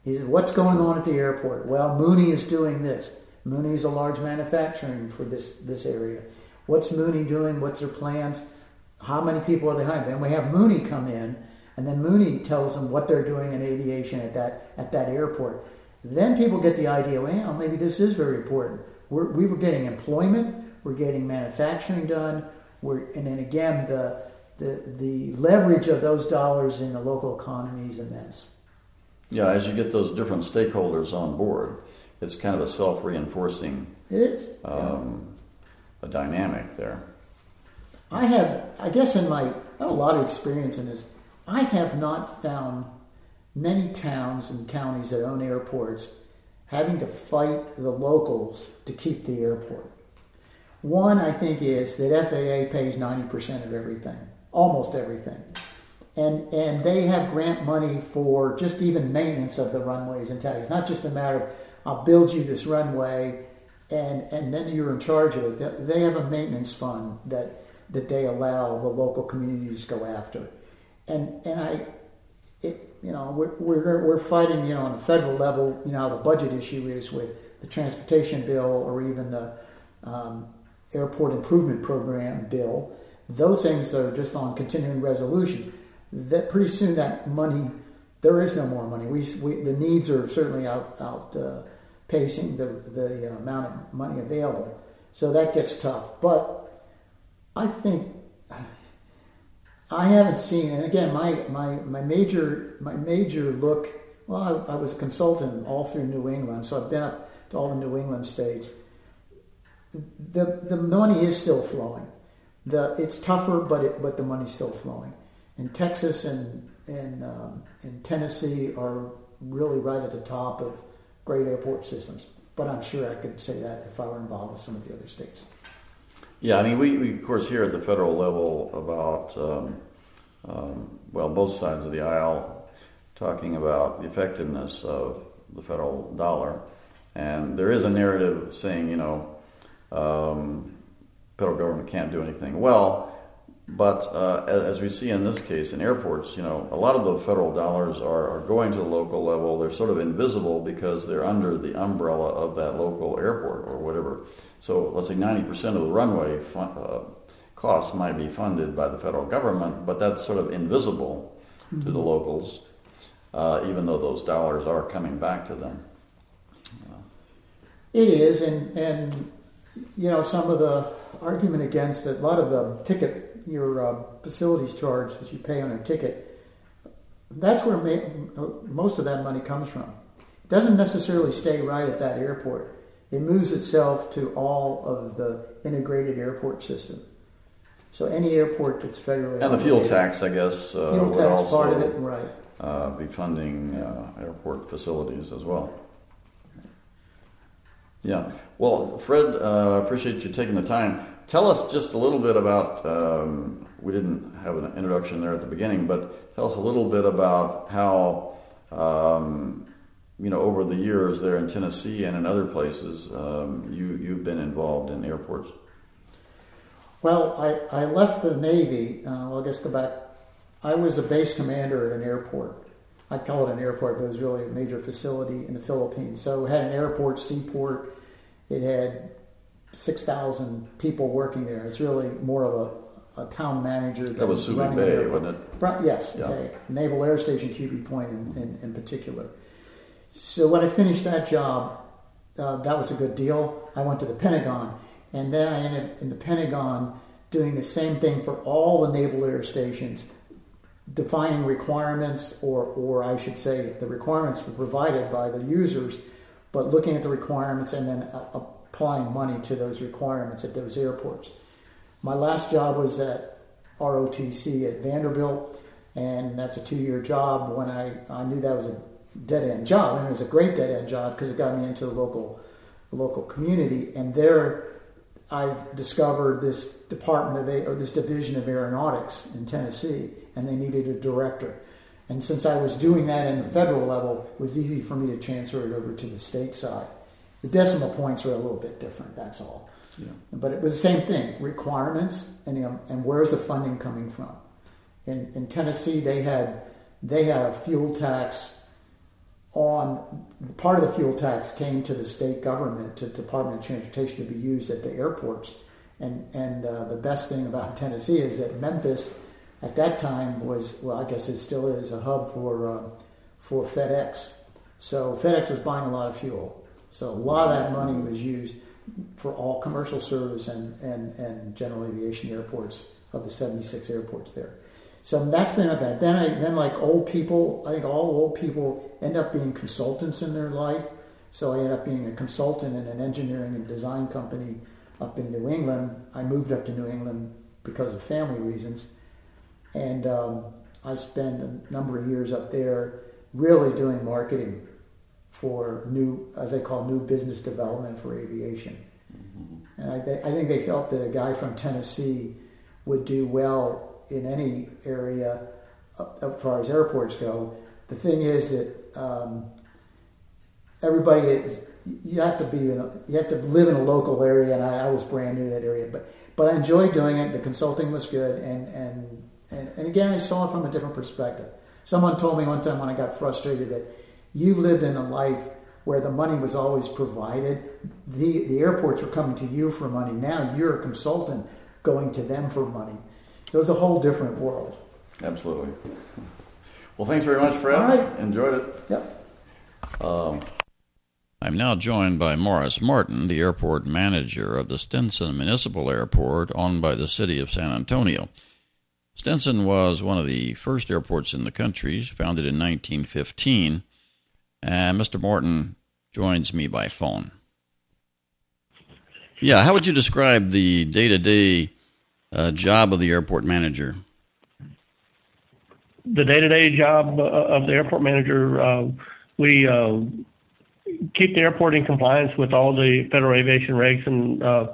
He said, What's going on at the airport? Well, Mooney is doing this. Mooney is a large manufacturing for this, this area. What's Mooney doing? What's their plans? How many people are they hiring? Then we have Mooney come in, and then Mooney tells them what they're doing in aviation at that at that airport. Then people get the idea, well, maybe this is very important. We're, we were getting employment, we're getting manufacturing done, we're, and then again, the, the, the leverage of those dollars in the local economy is immense. Yeah, as you get those different stakeholders on board, it's kind of a self reinforcing it is. Um, a dynamic there. I have, I guess, in my a lot of experience in this, I have not found many towns and counties that own airports having to fight the locals to keep the airport. One, I think, is that FAA pays 90% of everything, almost everything. And, and they have grant money for just even maintenance of the runways and tags. Not just a matter of, I'll build you this runway and, and then you're in charge of it. They have a maintenance fund that that they allow the local communities to go after. And and I, it, you know, we're, we're, we're fighting, you know, on a federal level, you know, the budget issue is with the transportation bill or even the um, airport improvement program bill. Those things are just on continuing resolutions. That pretty soon that money, there is no more money. We, we the needs are certainly out out uh, pacing the the amount of money available. So that gets tough. But I think I haven't seen, and again, my, my, my major my major look. Well, I, I, was a consultant all through New England, so I've been up to all the New England states. The the money is still flowing. The it's tougher, but it but the money's still flowing. And Texas and and um, and Tennessee are really right at the top of great airport systems. But I'm sure I could say that if I were involved with some of the other states. Yeah, I mean, we, we of course hear at the federal level about, um, um, well, both sides of the aisle talking about the effectiveness of the federal dollar. And there is a narrative saying, you know, um, federal government can't do anything. Well, but uh, as we see in this case in airports, you know, a lot of the federal dollars are, are, going to the local level. They're sort of invisible because they're under the umbrella of that local airport or whatever. So let's say 90% of the runway fun, uh, costs might be funded by the federal government, but that's sort of invisible mm-hmm. to the locals, uh, even though those dollars are coming back to them. It is, and and you know some of the argument against it, a lot of the ticket your uh, facilities charge that you pay on a ticket, that's where ma- most of that money comes from. It doesn't necessarily stay right at that airport. It moves itself to all of the integrated airport system. So any airport that's federally and the fuel tax, I guess, uh, fuel would tax also part of it, right? uh, be funding uh, airport facilities as well. Yeah. Well, Fred, uh, I appreciate you taking the time. Tell us just a little bit about. Um, we didn't have an introduction there at the beginning, but tell us a little bit about how, um, you know, over the years there in Tennessee and in other places, um, you you've been involved in airports. Well, I, I left the Navy. Uh, well, I go back. I was a base commander at an airport. I'd call it an airport, but it was really a major facility in the Philippines. So it had an airport, seaport. It had 6,000 people working there. It's really more of a, a town manager. That was Subic running Bay, wasn't it? Right, yes, Yeah. a Naval Air Station, Cubi Point in, in, in particular. So when I finished that job, uh, that was a good deal. I went to the Pentagon, and then I ended in the Pentagon doing the same thing for all the naval air stations, defining requirements, or, or I should say, the requirements were provided by the users, but looking at the requirements and then uh, applying money to those requirements at those airports. My last job was at ROTC at Vanderbilt, and that's a two-year job. When I, I knew that was a dead-end job, and it was a great dead-end job because it got me into the local the local community, and there I discovered this department of or this division of aeronautics in Tennessee, and they needed a director. And since I was doing that in the federal level, it was easy for me to transfer it over to the state side. The decimal points are a little bit different. That's all. Yeah. But it was the same thing: requirements and um, and where's the funding coming from? In in Tennessee, they had they had a fuel tax on part of the fuel tax came to the state government to Department of Transportation to be used at the airports. And and uh, the best thing about Tennessee is that Memphis at that time was well, I guess it still is a hub for uh, for FedEx. So FedEx was buying a lot of fuel. So a lot of that money was used for all commercial service and, and, and general aviation airports of the 76 airports there. So that's been a bad. Then I then like old people, I think all old people end up being consultants in their life. So I ended up being a consultant in an engineering and design company up in New England. I moved up to New England because of family reasons, and um, I spent a number of years up there, really doing marketing for new, as they call new business development for aviation. And I, I think they felt that a guy from Tennessee would do well in any area as far as airports go. The thing is that um, everybody is you have to be in a, you have to live in a local area, and I, I was brand new to that area, but but I enjoyed doing it. The consulting was good, and and and, and again, I saw it from a different perspective. Someone told me one time when I got frustrated that you lived in a life where the money was always provided. The the airports were coming to you for money. Now you're a consultant going to them for money. It was a whole different world. Absolutely. Well, thanks very much, Fred. All right. Enjoyed it. Yep. Um, I'm now joined by Morris Martin, the airport manager of the Stinson Municipal Airport owned by the city of San Antonio. Stinson was one of the first airports in the country, founded in 1915, and Mr. Morton joins me by phone. Yeah, how would you describe the day to day job of the airport manager? The day to day job uh, of the airport manager, uh, we uh, keep the airport in compliance with all the federal aviation regs and uh,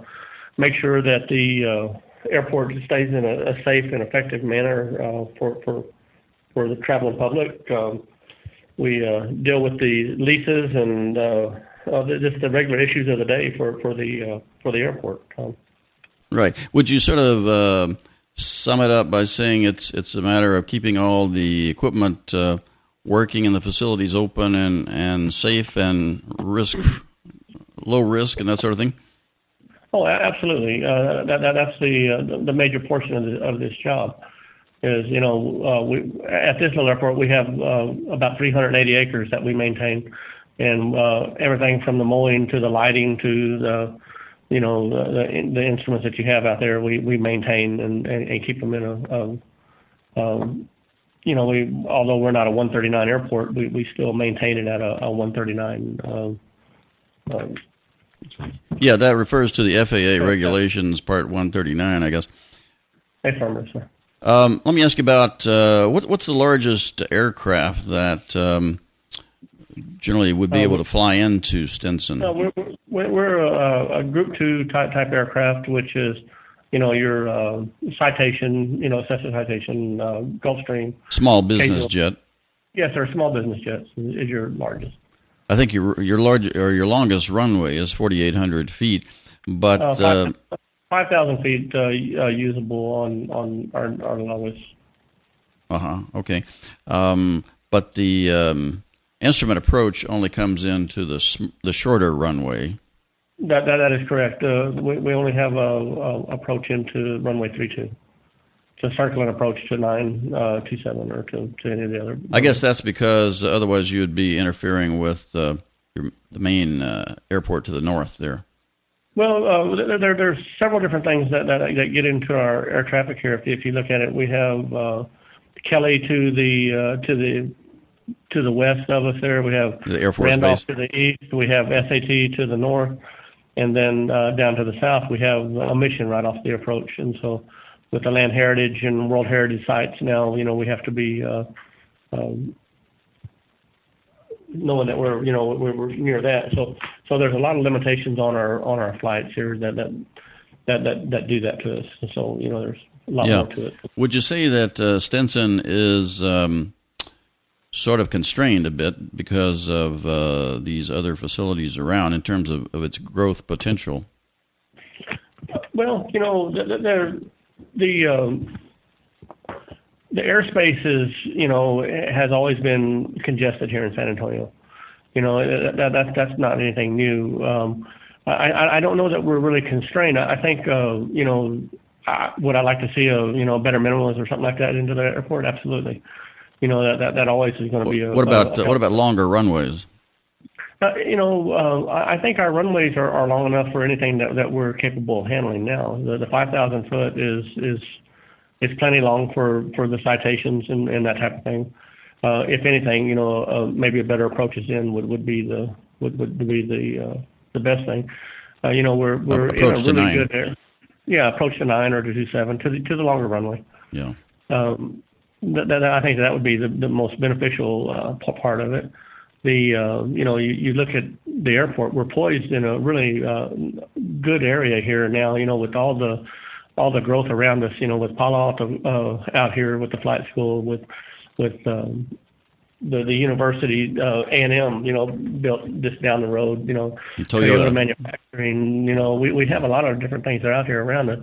make sure that the uh, airport stays in a, a, safe and effective manner uh, for, for, for the traveling public. Um, we deal with the leases and just the regular issues of the day for, for the for the airport. Um, right. Would you sort of uh, sum it up by saying it's it's a matter of keeping all the equipment uh, working and the facilities open and, and safe and risk low risk and that sort of thing? Oh, absolutely. Uh, that, that, that's the the major portion of, the, of this job. Is you know we, at this little airport we have about 380 acres that we maintain. And uh, everything from the mowing to the lighting to the you know the, the, the instruments that you have out there we, we maintain and, and, and keep them in a, a um, you know we although we're not a 139 airport we, we still maintain it at a, a 139 um, um, yeah that refers to the FAA regulations part 139 I guess. Affirmative, sir. Um, let me ask you about uh, what, what's the largest aircraft that um, generally would be um, able to fly into Stinson? No, we're we're, we're a, a, Group Two type type aircraft, which is you know your uh, citation, you know Cessna citation, uh, Gulfstream, small business jet. Yes, sir. Small business jets is your largest. I think your your large or your longest runway is forty eight hundred feet, but uh, five, uh, five thousand feet uh, uh, usable on on our our longest. Uh huh. Okay, um, but the um, instrument approach only comes into the the shorter runway. That that, that is correct. Uh, we we only have a, a approach into runway three two It's a circular approach to nine uh, two seven or to, to any of the other. I guess that's because otherwise you would be interfering with uh, your, the main uh, airport to the north there. Well, uh, there, there's several different things that, that, that get into our air traffic here. If, if you look at it, we have uh, Kelly to the uh, to the to the west of us. There, we have the Air Force Randolph base. to the east. We have SAT to the north, and then uh, down to the south, we have a mission right off the approach. And so, with the land heritage and World Heritage sites now, you know, we have to be uh, um, knowing that we're, you know, we're, we're near that. So, so there's a lot of limitations on our on our flights here that that that that, that do that to us. And so, you know, there's a lot yeah. more to it. Would you say that uh, Stinson is um, sort of constrained a bit because of uh, these other facilities around in terms of, of its growth potential? Well, you know, there the um, the airspace is you know has always been congested here in San Antonio. You know that, that that's not anything new. Um, I I don't know that we're really constrained. I think uh, you know I, would I like to see a you know better minimums or something like that into the airport? Absolutely. You know that that, that always is going to be a. What about a, a, what about longer runways? Uh, you know, uh, I think our runways are, are long enough for anything that, that we're capable of handling now. The, the 5,000 foot is is is plenty long for, for the citations and, and that type of thing. Uh, if anything, you know, uh, maybe a better approaches in would, would be the would, would be the uh, the best thing. Uh, you know, we're we're approach in a really good there. Yeah, approach to nine or to two seven to the to the longer runway. Yeah. Um, that, that, I think that would be the, the most beneficial uh, part of it the uh, you know you, you look at the airport we're poised in a really uh, good area here now you know with all the all the growth around us you know with Palo Alto uh, out here with the flight school with with um, the the university uh, A&M you know built just down the road you know Toyota. Toyota manufacturing you know we we have a lot of different things that are out here around us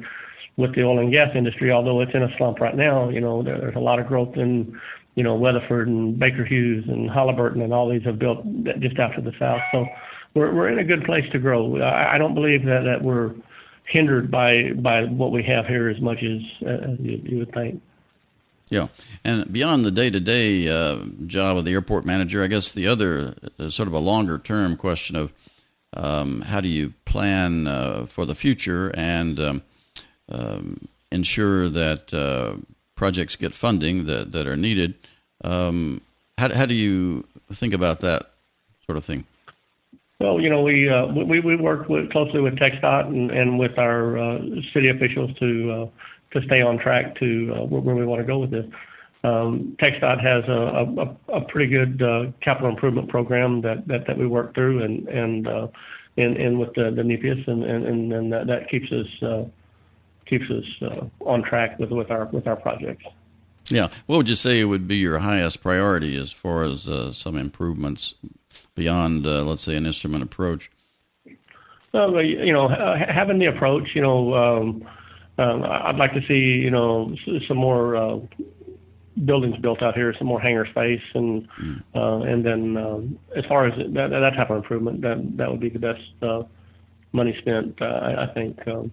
with the oil and gas industry although it's in a slump right now you know there's a lot of growth in you know, Weatherford and Baker Hughes and Halliburton and all these have built just out to the south. So we're we're in a good place to grow. I, I don't believe that that we're hindered by by what we have here as much as, as you, you would think. Yeah, and beyond the day-to-day uh, job of the airport manager, I guess the other uh, sort of a longer-term question of um, how do you plan uh, for the future and um, um, ensure that uh, projects get funding that, that are needed. Um, how, how do you think about that sort of thing? Well, you know, we uh, we we work with, closely with TxDOT and, and with our uh, city officials to uh, to stay on track to uh, where, we want to go with this. Um, TxDOT has a, a, a pretty good uh, capital improvement program that, that, that we work through, and and uh, and, and with the, the NPIAS, and and, and that, that keeps us keeps us on track with with our with our projects. Yeah, what would you say would be your highest priority as far as some improvements beyond, uh, let's say, an instrument approach? Well, you know, having the approach, you know, um, um, I'd like to see, you know, some more uh, buildings built out here, some more hangar space, and mm. uh, and then um, as far as that, that type of improvement, that that would be the best uh, money spent, uh, I, I think. Um,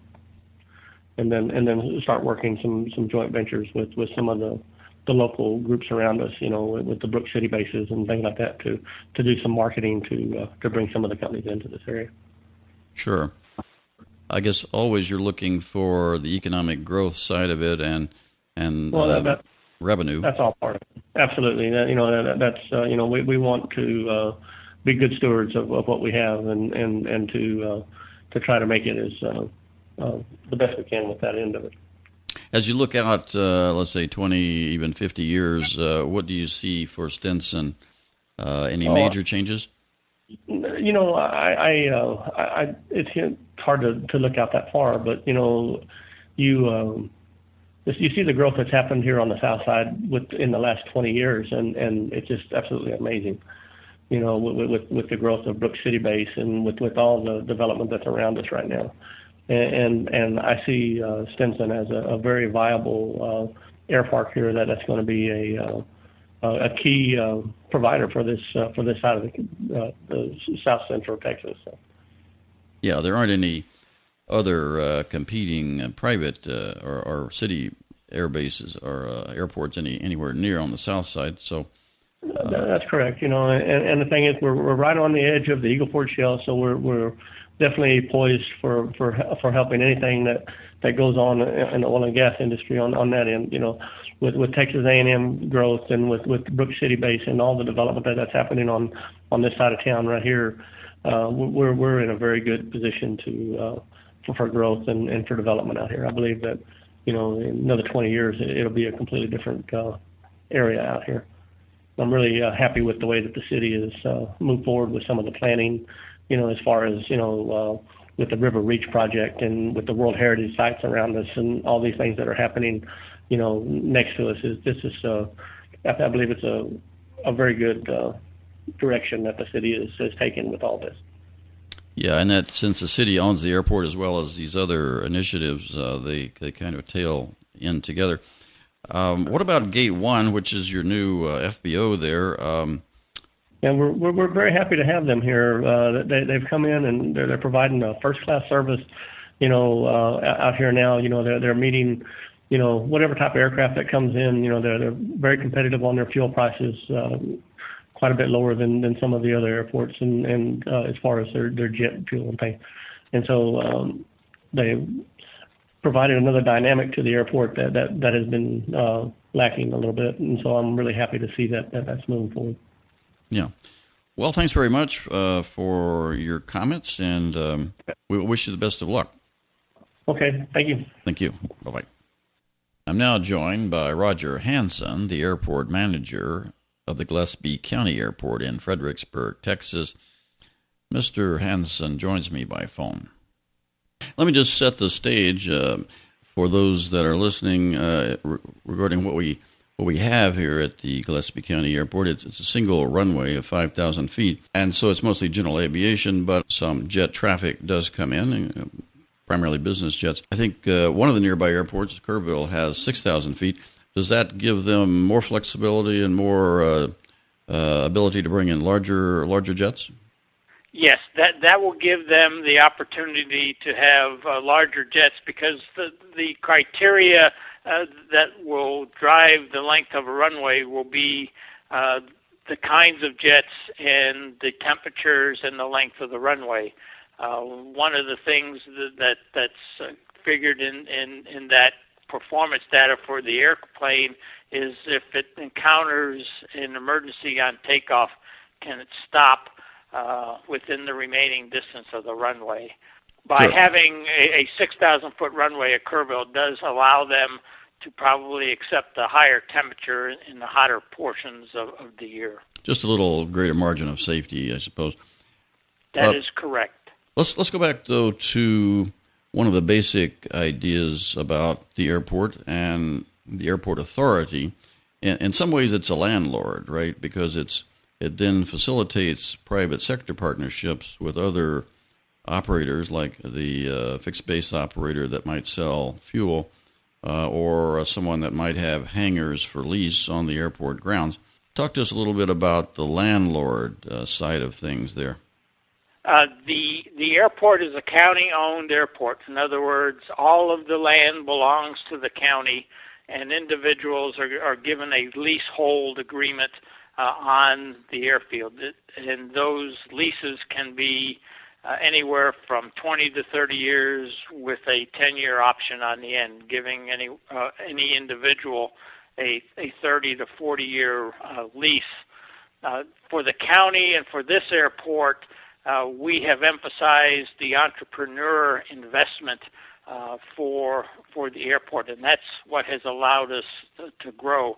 and then and then start working some some joint ventures with with some of the the local groups around us, you know, with, the Brooks City bases and things like that, to to do some marketing to uh, to bring some of the companies into this area. Sure. I guess always you're looking for the economic growth side of it and and well, uh, that, that, revenue. That's all part of it. Absolutely. That, you know, that, that's uh, you know, we we want to uh, be good stewards of, of what we have and and and to to try to make it as the best we can with that end of it. As you look out, uh, let's say 20, even 50 years, uh, what do you see for Stinson? Uh, any oh, major changes? You know, I, I, uh, I, it's hard to, to look out that far, but you know, you um, you see the growth that's happened here on the south side with in the last 20 years, and and it's just absolutely amazing. You know, with with, with the growth of Brooks City Base and with with all the development that's around us right now, and and, and I see uh, Stinson as a, a very viable uh, air park here that that's going to be a uh, a key uh, provider for this uh, for this side of the, uh, the south central Texas. So. Yeah, there aren't any other uh, competing private uh, or, or, city air bases or uh, airports any anywhere near on the south side. So that's correct. You know, and, and the thing is, we're we're right on the edge of the Eagle Ford Shale, so we're we're definitely poised for for for helping anything that that goes on in the oil and gas industry on on that end. You know, with with Texas A&M growth and with with Brooks City Base and all the development that that's happening on on this side of town right here uh, we're we're in a very good position to uh, for, for growth and, and for development out here. I believe that you know in another 20 years it, will be a completely different uh, area out here. I'm really uh, happy with the way that the city has uh, moved forward with some of the planning. You know, as far as you know. Uh, with the River Reach project and with the World Heritage sites around us and all these things that are happening, you know, next to us is this is uh, I believe it's a a very good uh, direction that the city is, has taken with all this. Yeah, and that since the city owns the airport as well as these other initiatives, uh, they they kind of tail in together. Um, what about Gate One, which is your new uh, FBO there? Um, yeah, we're, we're, we're very happy to have them here. Uh, they they've come in and they're, they're providing a first class service. You know, uh, out here now, you know they're they're meeting you know, whatever type of aircraft that comes in, you know, they're, they're very competitive on their fuel prices. Uh, quite a bit lower than, than some of the other airports and, and uh, as far as their, their jet fuel and things. And so um, they provided another dynamic to the airport that, that, that has been uh, lacking a little bit. And so I'm really happy to see that, that that's moving forward. Yeah. Well, thanks very much uh, for your comments, and um, we wish you the best of luck. Okay, thank you. Thank you. Bye bye. I'm now joined by Roger Hanson, the airport manager of the Gillespie County Airport in Fredericksburg, Texas. Mr. Hanson joins me by phone. Let me just set the stage uh, for those that are listening uh, re- regarding what we what we have here at the Gillespie County Airport. It's, it's a single runway of 5,000 feet, and so it's mostly general aviation, but some jet traffic does come in, uh, primarily business jets. I think uh, one of the nearby airports, Kerrville, has 6,000 feet does that give them more flexibility and more uh, uh, ability to bring in larger larger jets? Yes, that that will give them the opportunity to have uh, larger jets because the the criteria uh, that will drive the length of a runway will be uh, the kinds of jets and the temperatures and the length of the runway. Uh, one of the things that, that that's uh, figured in, in in that performance data for the airplane is if it encounters an emergency on takeoff, can it stop uh, within the remaining distance of the runway? By sure. having a, a 6,000 foot runway at Kerrville does allow them to probably accept the higher temperature in the hotter portions of, of the year. Just a little greater margin of safety, I suppose. That uh, is correct. Let's let's go back though to one of the basic ideas about the airport and the airport authority. In, in some ways, it's a landlord, right? Because it's it then facilitates private sector partnerships with other operators, like the uh, fixed base operator that might sell fuel, uh, or uh, someone that might have hangars for lease on the airport grounds. Talk to us a little bit about the landlord uh, side of things there. Uh, the the airport is a county owned airport. In other words, all of the land belongs to the county, and individuals are, are given a leasehold agreement uh, on the airfield. And those leases can be uh, anywhere from 20 to 30 years with a 10 year option on the end, giving any uh, any individual a, a 30 to 40 year uh, lease. Uh, for the county and for this airport, uh, we have emphasized the entrepreneur investment uh, for for the airport, and that's what has allowed us to, to grow.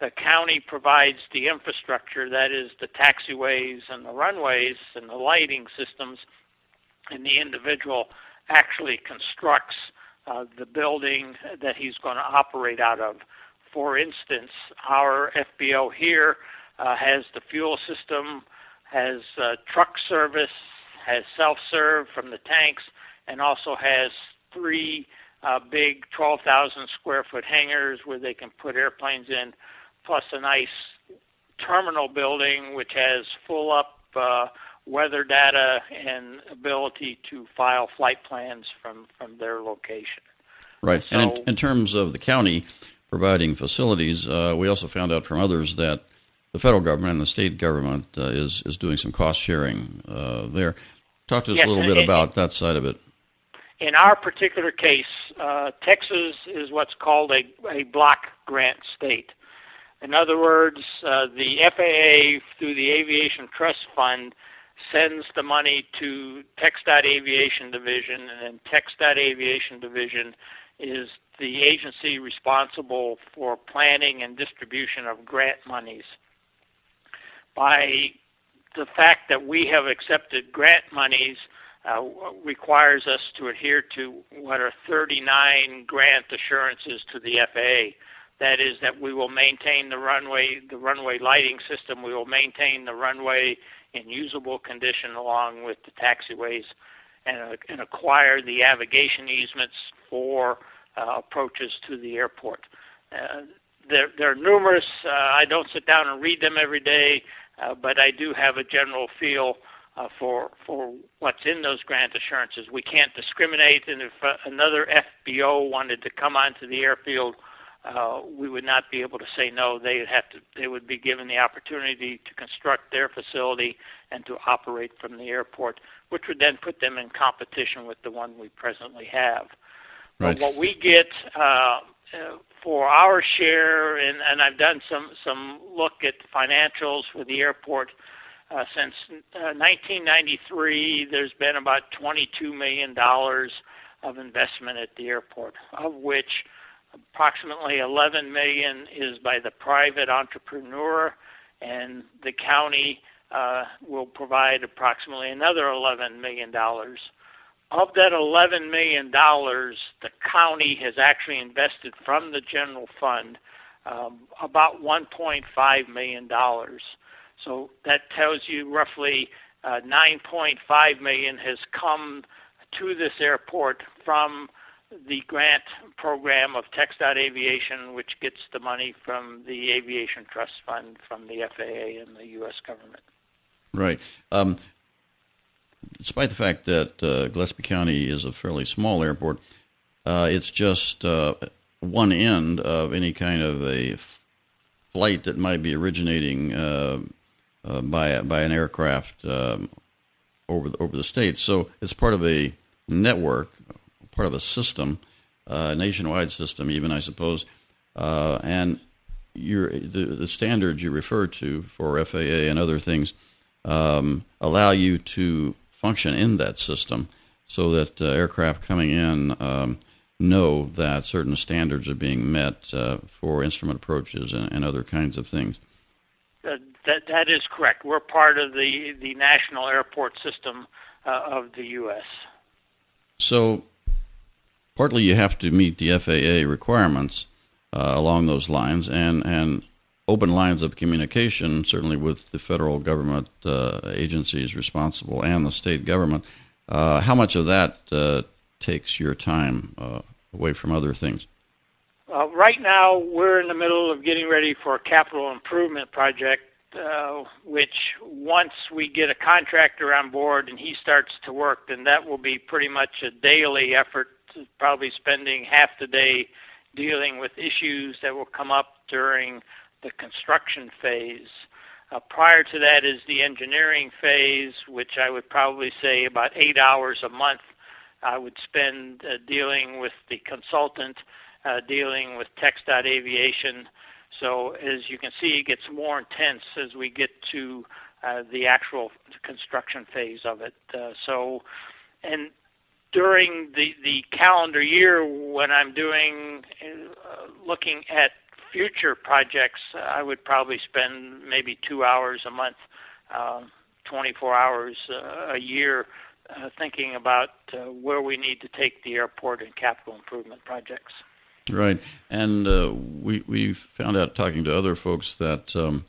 The county provides the infrastructure, that is the taxiways and the runways and the lighting systems, and the individual actually constructs uh, the building that he's going to operate out of. For instance, our FBO here uh, has the fuel system, has uh, truck service, has self serve from the tanks, and also has three uh, big 12,000 square foot hangars where they can put airplanes in, plus a nice terminal building which has full up uh, weather data and ability to file flight plans from, from their location. Right. So, and in, in, terms of the county providing facilities, uh, we also found out from others that the federal government and the state government uh, is, is doing some cost sharing uh, there. Talk to us yes, a little bit about that side of it. In our particular case, uh, Texas is what's called a, a block grant state. In other words, uh, the FAA, through the Aviation Trust Fund, sends the money to TxDOT Aviation Division, and then TxDOT Aviation Division is the agency responsible for planning and distribution of grant monies. By the fact that we have accepted grant monies uh, requires us to adhere to what are 39 grant assurances to the FAA. That is that we will maintain the runway, the runway lighting system. We will maintain the runway in usable condition along with the taxiways, and, uh, and acquire the navigation easements for uh, approaches to the airport. Uh, there, there are numerous. Uh, I don't sit down and read them every day, uh, but I do have a general feel uh, for for what's in those grant assurances. We can't discriminate, and if uh, another FBO wanted to come onto the airfield, uh, we would not be able to say no. They would have to. They would be given the opportunity to construct their facility and to operate from the airport, which would then put them in competition with the one we presently have. Right. But what we get uh, for our share, and, and I've done some some look at financials for the airport. Uh, since uh, 1993, there's been about 22 million dollars of investment at the airport, of which approximately 11 million is by the private entrepreneur, and the county uh, will provide approximately another 11 million dollars. Of that 11 million dollars, the county has actually invested from the general fund um, about 1.5 million dollars. So that tells you roughly uh, 9.5 million has come to this airport from the grant program of TxDOT Aviation, which gets the money from the Aviation Trust Fund from the FAA and the U.S. government. Right. Um, despite the fact that uh, Gillespie County is a fairly small airport, uh, it's just uh, one end of any kind of a flight that might be originating uh, uh, by by an aircraft um, over the, over the state. So it's part of a network part of a system, a nationwide system, even I suppose. Uh, and your the, the standards you refer to for FAA and other things um, allow you to function in that system, so that uh, aircraft coming in um, know that certain standards are being met uh, for instrument approaches and, and, other kinds of things. that that is correct. We're part of the the national airport system uh, of the U.S. So partly you have to meet the FAA requirements uh, along those lines and, and open lines of communication, certainly with the federal government uh, agencies responsible and the state government. Uh, how much of that uh, takes your time uh, away from other things? Uh, right now, we're in the middle of getting ready for a capital improvement project which once we get a contractor on board and he starts to work, then that will be pretty much a daily effort probably spending half the day dealing with issues that will come up during the construction phase. Uh, prior to that is the engineering phase, which I would probably say about eight hours a month I would spend uh, dealing with the consultant, uh, dealing with TxDOT Aviation. So as you can see, it gets more intense as we get to uh, the actual construction phase of it. Uh, so, and during the the calendar year when I'm doing uh, looking at future projects, I would probably spend maybe two hours a month, uh, 24 hours uh, a year, uh, thinking about uh, where we need to take the airport and capital improvement projects. Right, and uh, we we found out talking to other folks that um,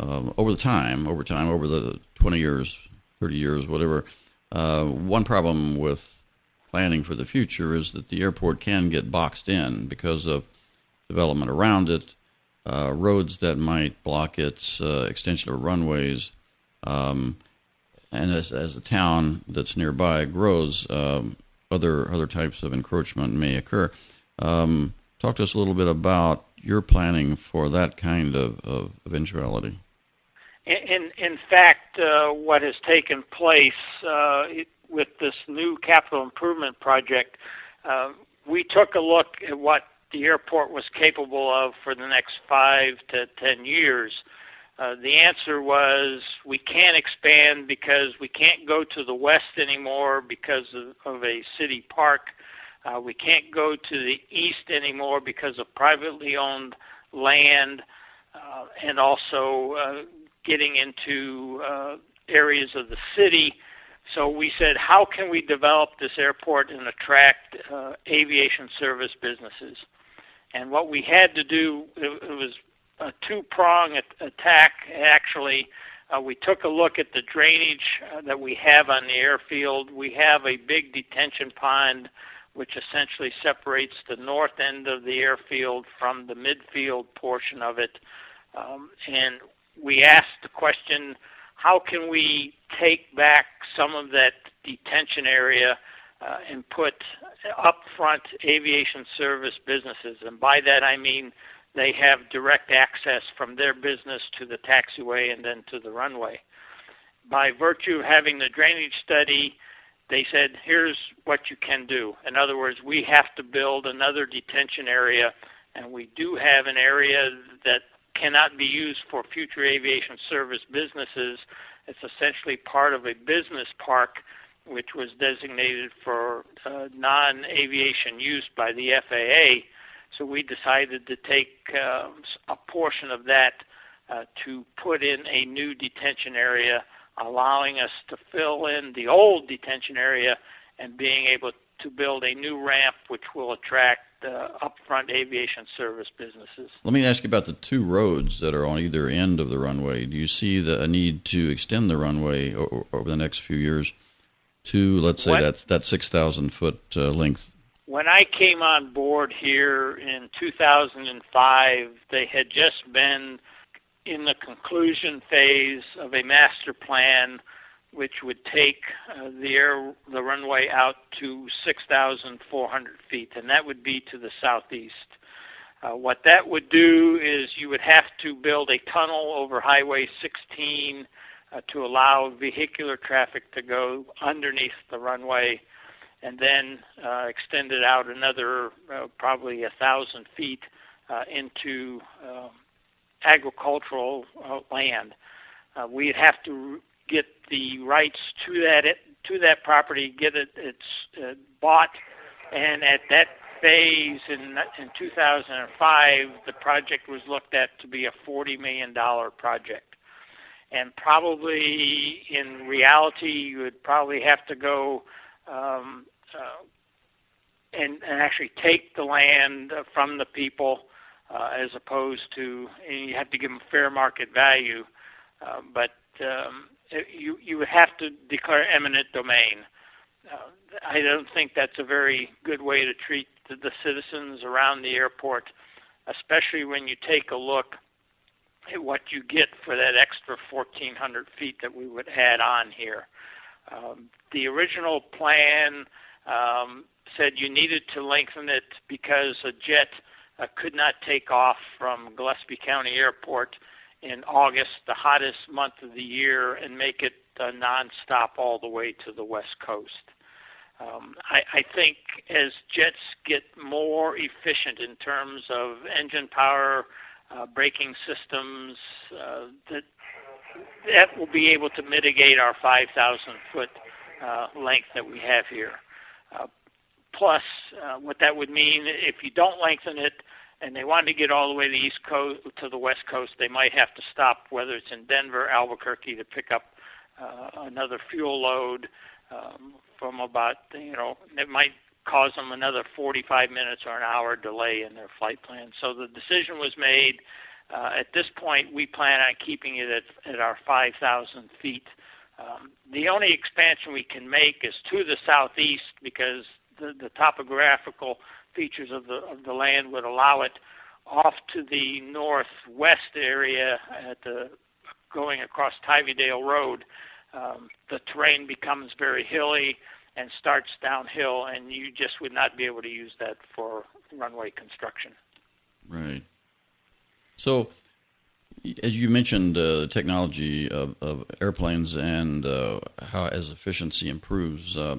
uh, over the time, over time, over the 20 years, 30 years, whatever, uh, one problem with planning for the future is that the airport can get boxed in because of development around it, uh, roads that might block its uh, extension of runways. Um, and as, as the town that's nearby grows, um, other other types of encroachment may occur. Um, talk to us a little bit about your planning for that kind of, of eventuality. In in fact, uh, what has taken place uh, with this new capital improvement project, uh, we took a look at what the airport was capable of for the next five to ten years. Uh, the answer was we can't expand because we can't go to the west anymore because of, of a city park. Uh, we can't go to the east anymore because of privately owned land, uh, and also uh, getting into uh, areas of the city. So we said, how can we develop this airport and attract uh, aviation service businesses? And what we had to do, it, it was a two prong attack, actually. Uh, we took a look at the drainage uh, that we have on the airfield. We have a big detention pond which essentially separates the north end of the airfield from the midfield portion of it. Um, and we asked the question how can we take back some of that detention area uh, and put upfront aviation service businesses? And by that I mean they have direct access from their business to the taxiway and then to the runway. By virtue of having the drainage study, they said, here's what you can do. In other words, we have to build another detention area, and we do have an area that cannot be used for future aviation service businesses. It's essentially part of a business park which was designated for uh, non aviation use by the FAA so we decided to take uh, a portion of that uh, to put in a new detention area, allowing us to fill in the old detention area and being able to build a new ramp which will attract uh, upfront aviation service businesses. Let me ask you about the two roads that are on either end of the runway. Do you see the, a need to extend the runway over the next few years to, let's say, what? that that six thousand foot uh, length when I came on board here in 2005, they had just been in the conclusion phase of a master plan which would take uh, the air the runway out to 6,400 feet, and that would be to the southeast. Uh, what that would do is you would have to build a tunnel over Highway 16 uh, to allow vehicular traffic to go underneath the runway and then uh, extended out another uh, probably a thousand feet uh, into uh, agricultural uh, land. Uh, we'd have to get the rights to that to that property, get it it's uh, bought, and at that phase in in 2005, the project was looked at to be a 40 million dollar project. And probably in reality, you would probably have to go um, uh, and, and actually take the land from the people uh, as opposed to and you have to give them fair market value, uh, but um, it, you you have to declare eminent domain. Uh, I don't think that's a very good way to treat the, the citizens around the airport, especially when you take a look at what you get for that extra 1,400 feet that we would add on here. Um, the original plan um, said you needed to lengthen it because a jet uh, could not take off from Gillespie County Airport in August, the hottest month of the year, and make it uh, nonstop all the way to the west coast. Um, I, I think as jets get more efficient in terms of engine power, uh, braking systems, uh, that that will be able to mitigate our 5,000 foot uh, length that we have here. Uh, plus, uh, what that would mean if you don't lengthen it, and they wanted to get all the way to the east coast to the west coast, they might have to stop, whether it's in Denver, Albuquerque, to pick up uh, another fuel load um, from about you know it might cause them another 45 minutes or an hour delay in their flight plan. So the decision was made. Uh, at this point, we plan on keeping it at, at our 5,000 feet. Um, the only expansion we can make is to the southeast because the, the topographical features of the of the land would allow it off to the northwest area at the going across Tivydale Road. Um, the terrain becomes very hilly and starts downhill, and you just would not be able to use that for runway construction. Right. So, as you mentioned, uh, the technology of, of, airplanes and uh, how as efficiency improves, uh,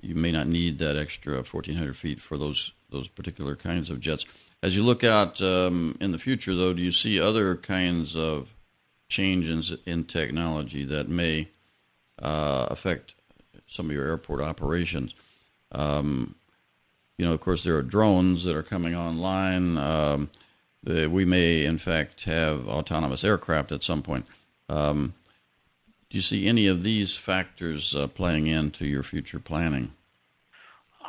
you may not need that extra 1,400 feet for those those particular kinds of jets. As you look out um, in the future, though, do you see other kinds of changes in technology that may uh, affect some of your airport operations? Um, you know, of course, there are drones that are coming online. Um, we may, in fact, have autonomous aircraft at some point. Um, do you see any of these factors uh, playing into your future planning?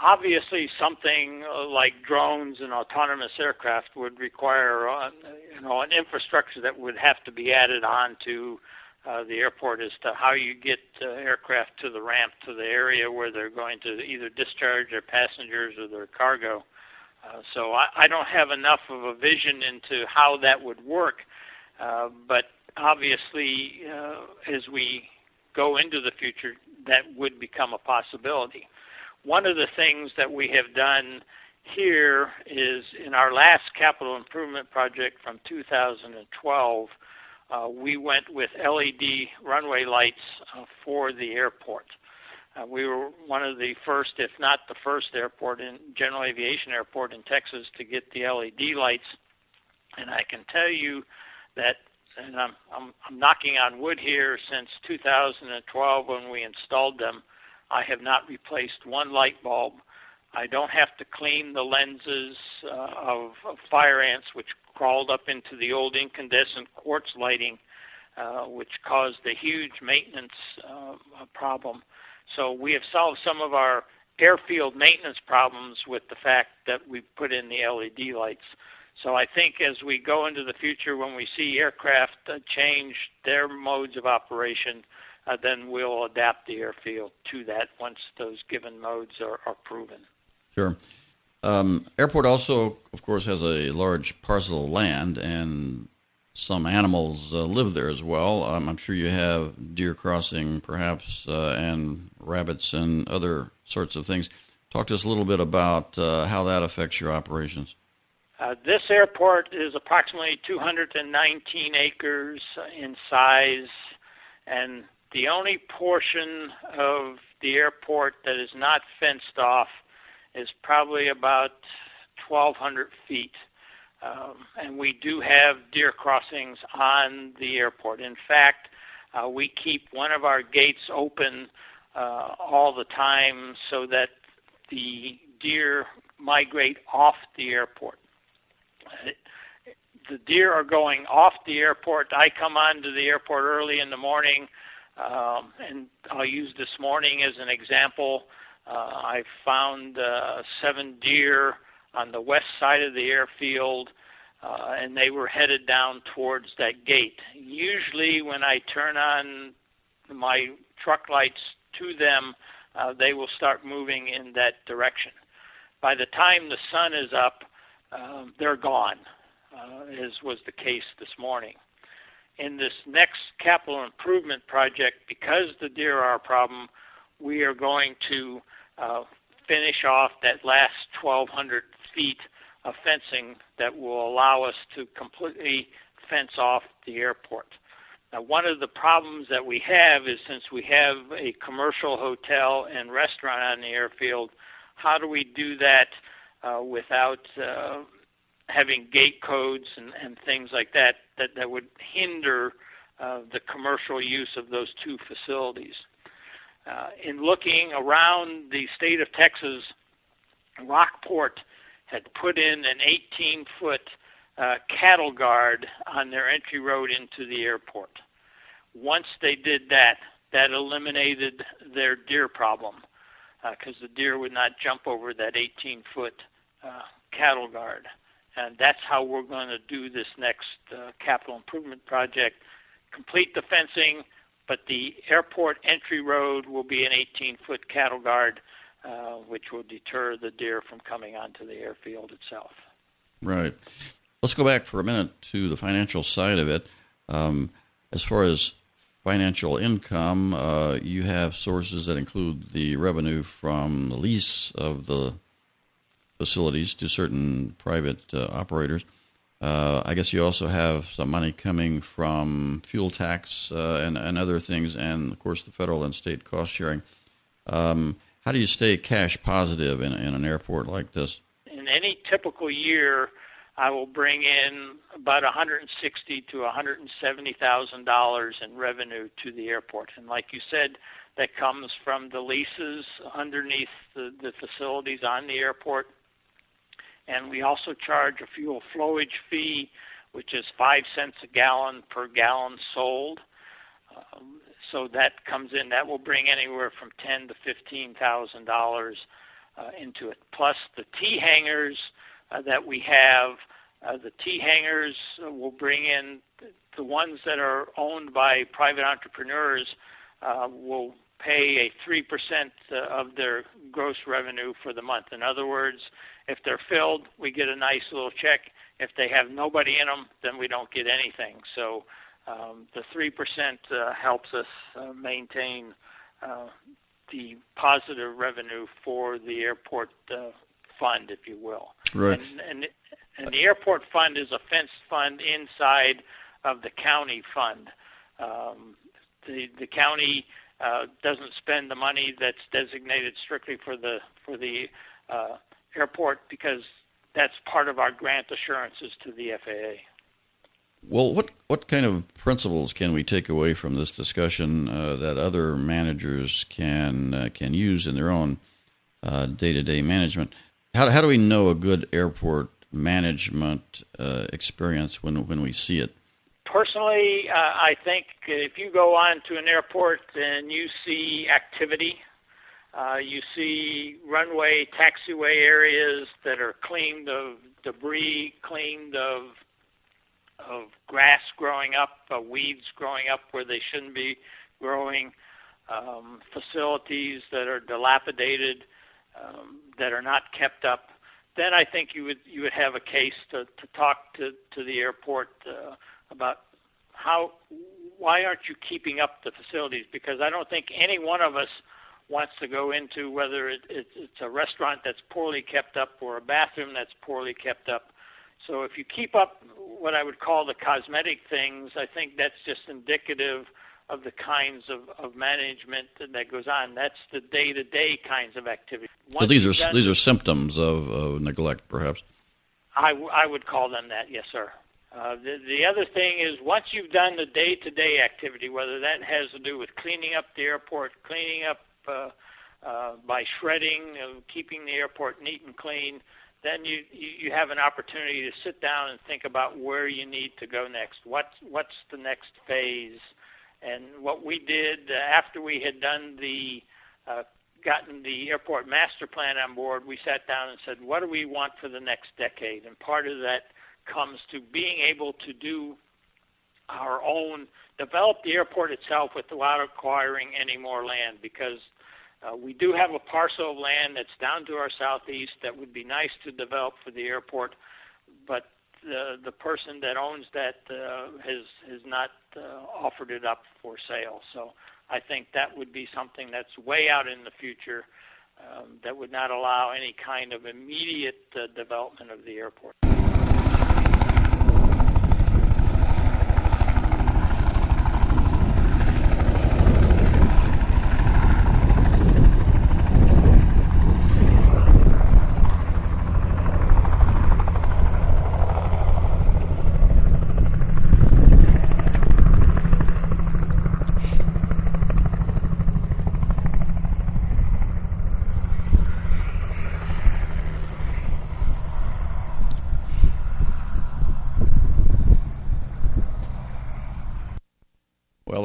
Obviously something uh, like drones and autonomous aircraft would require uh, you know an infrastructure that would have to be added on to uh, the airport as to how you get uh, aircraft to the ramp to the area where they're going to either discharge their passengers or their cargo. Uh, so I, I don't have enough of a vision into how that would work, uh, but obviously uh, as we go into the future, that would become a possibility one of the things that we have done here is in our last capital improvement project from 2012, uh, we went with LED runway lights uh, for the airport. Uh, we were one of the first, if not the first airport in general aviation airport in Texas to get the LED lights. And I can tell you that, and I'm, I'm, I'm knocking on wood here, since 2012 when we installed them, I have not replaced one light bulb. I don't have to clean the lenses uh, of, of fire ants, which crawled up into the old incandescent quartz lighting, uh, which caused a huge maintenance uh, problem. So we have solved some of our airfield maintenance problems with the fact that we put in the LED lights. So I think as we go into the future, when we see aircraft uh, change their modes of operation, uh, then we'll adapt the airfield to that once those given modes are, are proven. Sure. Um, airport also, of course, has a large parcel of land, and some animals uh, live there as well. Um, I'm sure you have deer crossing, perhaps, uh, and rabbits and other sorts of things. Talk to us a little bit about uh, how that affects your operations. Uh, this airport is approximately 219 acres in size, and the only portion of the airport that is not fenced off is probably about 1,200 feet. Um, and we do have deer crossings on the airport. In fact, uh, we keep one of our gates open uh, all the time so that the deer migrate off the airport. The deer are going off the airport. I come onto the airport early in the morning. Um, and I'll use this morning as an example. Uh, I found uh, seven deer on the west side of the airfield, uh, and they were headed down towards that gate. Usually, when I turn on my truck lights to them, uh, they will start moving in that direction. By the time the sun is up, um, they're gone, uh, as was the case this morning in this next capital improvement project, because the deer are a problem, we are going to uh, finish off that last 1,200 feet of fencing that will allow us to completely fence off the airport. Now, one of the problems that we have is since we have a commercial hotel and restaurant on the airfield, how do we do that uh, without uh, having gate codes and, and things like that that, that would hinder uh, the commercial use of those two facilities. Uh, in looking around the state of Texas, Rockport had put in an 18 foot uh, cattle guard on their entry road into the airport. Once they did that, that eliminated their deer problem because uh, the deer would not jump over that 18 foot uh, cattle guard. And that's how we're going to do this next uh, capital improvement project. Complete the fencing, but the airport entry road will be an 18 foot cattle guard, uh, which will deter the deer from coming onto the airfield itself. Right. Let's go back for a minute to the financial side of it. Um, as far as financial income, uh, you have sources that include the revenue from the lease of the facilities to certain private uh, operators. Uh, I guess you also have some money coming from fuel tax uh, and, and other things, and of course the federal and state cost sharing. Um, how do you stay cash positive in, in an airport like this? In any typical year, I will bring in about 160 to 170 thousand dollars in revenue to the airport, and like you said, that comes from the leases underneath the, the facilities on the airport, and we also charge a fuel flowage fee, which is five cents a gallon per gallon sold. Um, so that comes in. That will bring anywhere from ten to fifteen thousand uh, dollars into it. Plus the t hangars uh, that we have. Uh, the t hangars will bring in the ones that are owned by private entrepreneurs uh, will pay a 3% uh, of their gross revenue for the month. In other words, if they're filled, we get a nice little check. If they have nobody in them, then we don't get anything. So um, the 3% uh, helps us uh, maintain uh, the positive revenue for the airport uh, fund, if you will. Right. And, and, and the airport fund is a fenced fund inside of the county fund. Um, the the county uh, doesn't spend the money that's designated strictly for the for the uh, airport because that's part of our grant assurances to the FAA. Well, what what kind of principles can we take away from this discussion uh, that other managers can uh, can use in their own day to day management? How, how do we know a good airport management uh, experience when when we see it? Personally, uh, I think if you go on to an airport and you see activity, uh, you see runway, taxiway areas that are cleaned of debris, cleaned of of grass growing up, uh, weeds growing up where they shouldn't be growing, um, facilities that are dilapidated, um, that are not kept up then I think you would you would have a case to, to talk to, to the airport uh, about how why aren't you keeping up the facilities? Because I don't think any one of us wants to go into whether it, it, it's a restaurant that's poorly kept up or a bathroom that's poorly kept up. So if you keep up what I would call the cosmetic things, I think that's just indicative of the kinds of, of management that goes on. That's the day to day kinds of activity. so these are these are symptoms of, of neglect, perhaps. I, w- I would call them that, yes, sir. Uh, the, the other thing is once you've done the day to day activity, whether that has to do with cleaning up the airport, cleaning up uh, uh, by shredding, keeping the airport neat and clean, then you, you have an opportunity to sit down and think about where you need to go next. What's what's the next phase? And what we did uh, after we had done the uh, gotten the airport master plan on board, we sat down and said, what do we want for the next decade? And part of that comes to being able to do our own, develop the airport itself without acquiring any more land because uh, we do have a parcel of land that's down to our southeast that would be nice to develop for the airport, but the the person that owns that uh, has has not uh, offered it up for sale. So I think that would be something that's way out in the future um, that would not allow any kind of immediate uh, development of the airport.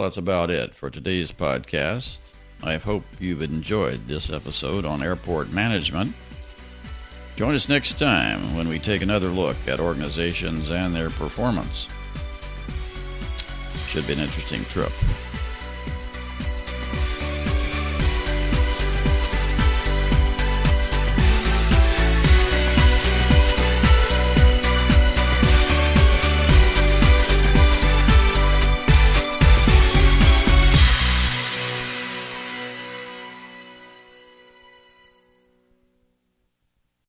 That's about it for today's podcast. I hope you've enjoyed this episode on airport management. Join us next time when we take another look at organizations and their performance. Should be an interesting trip.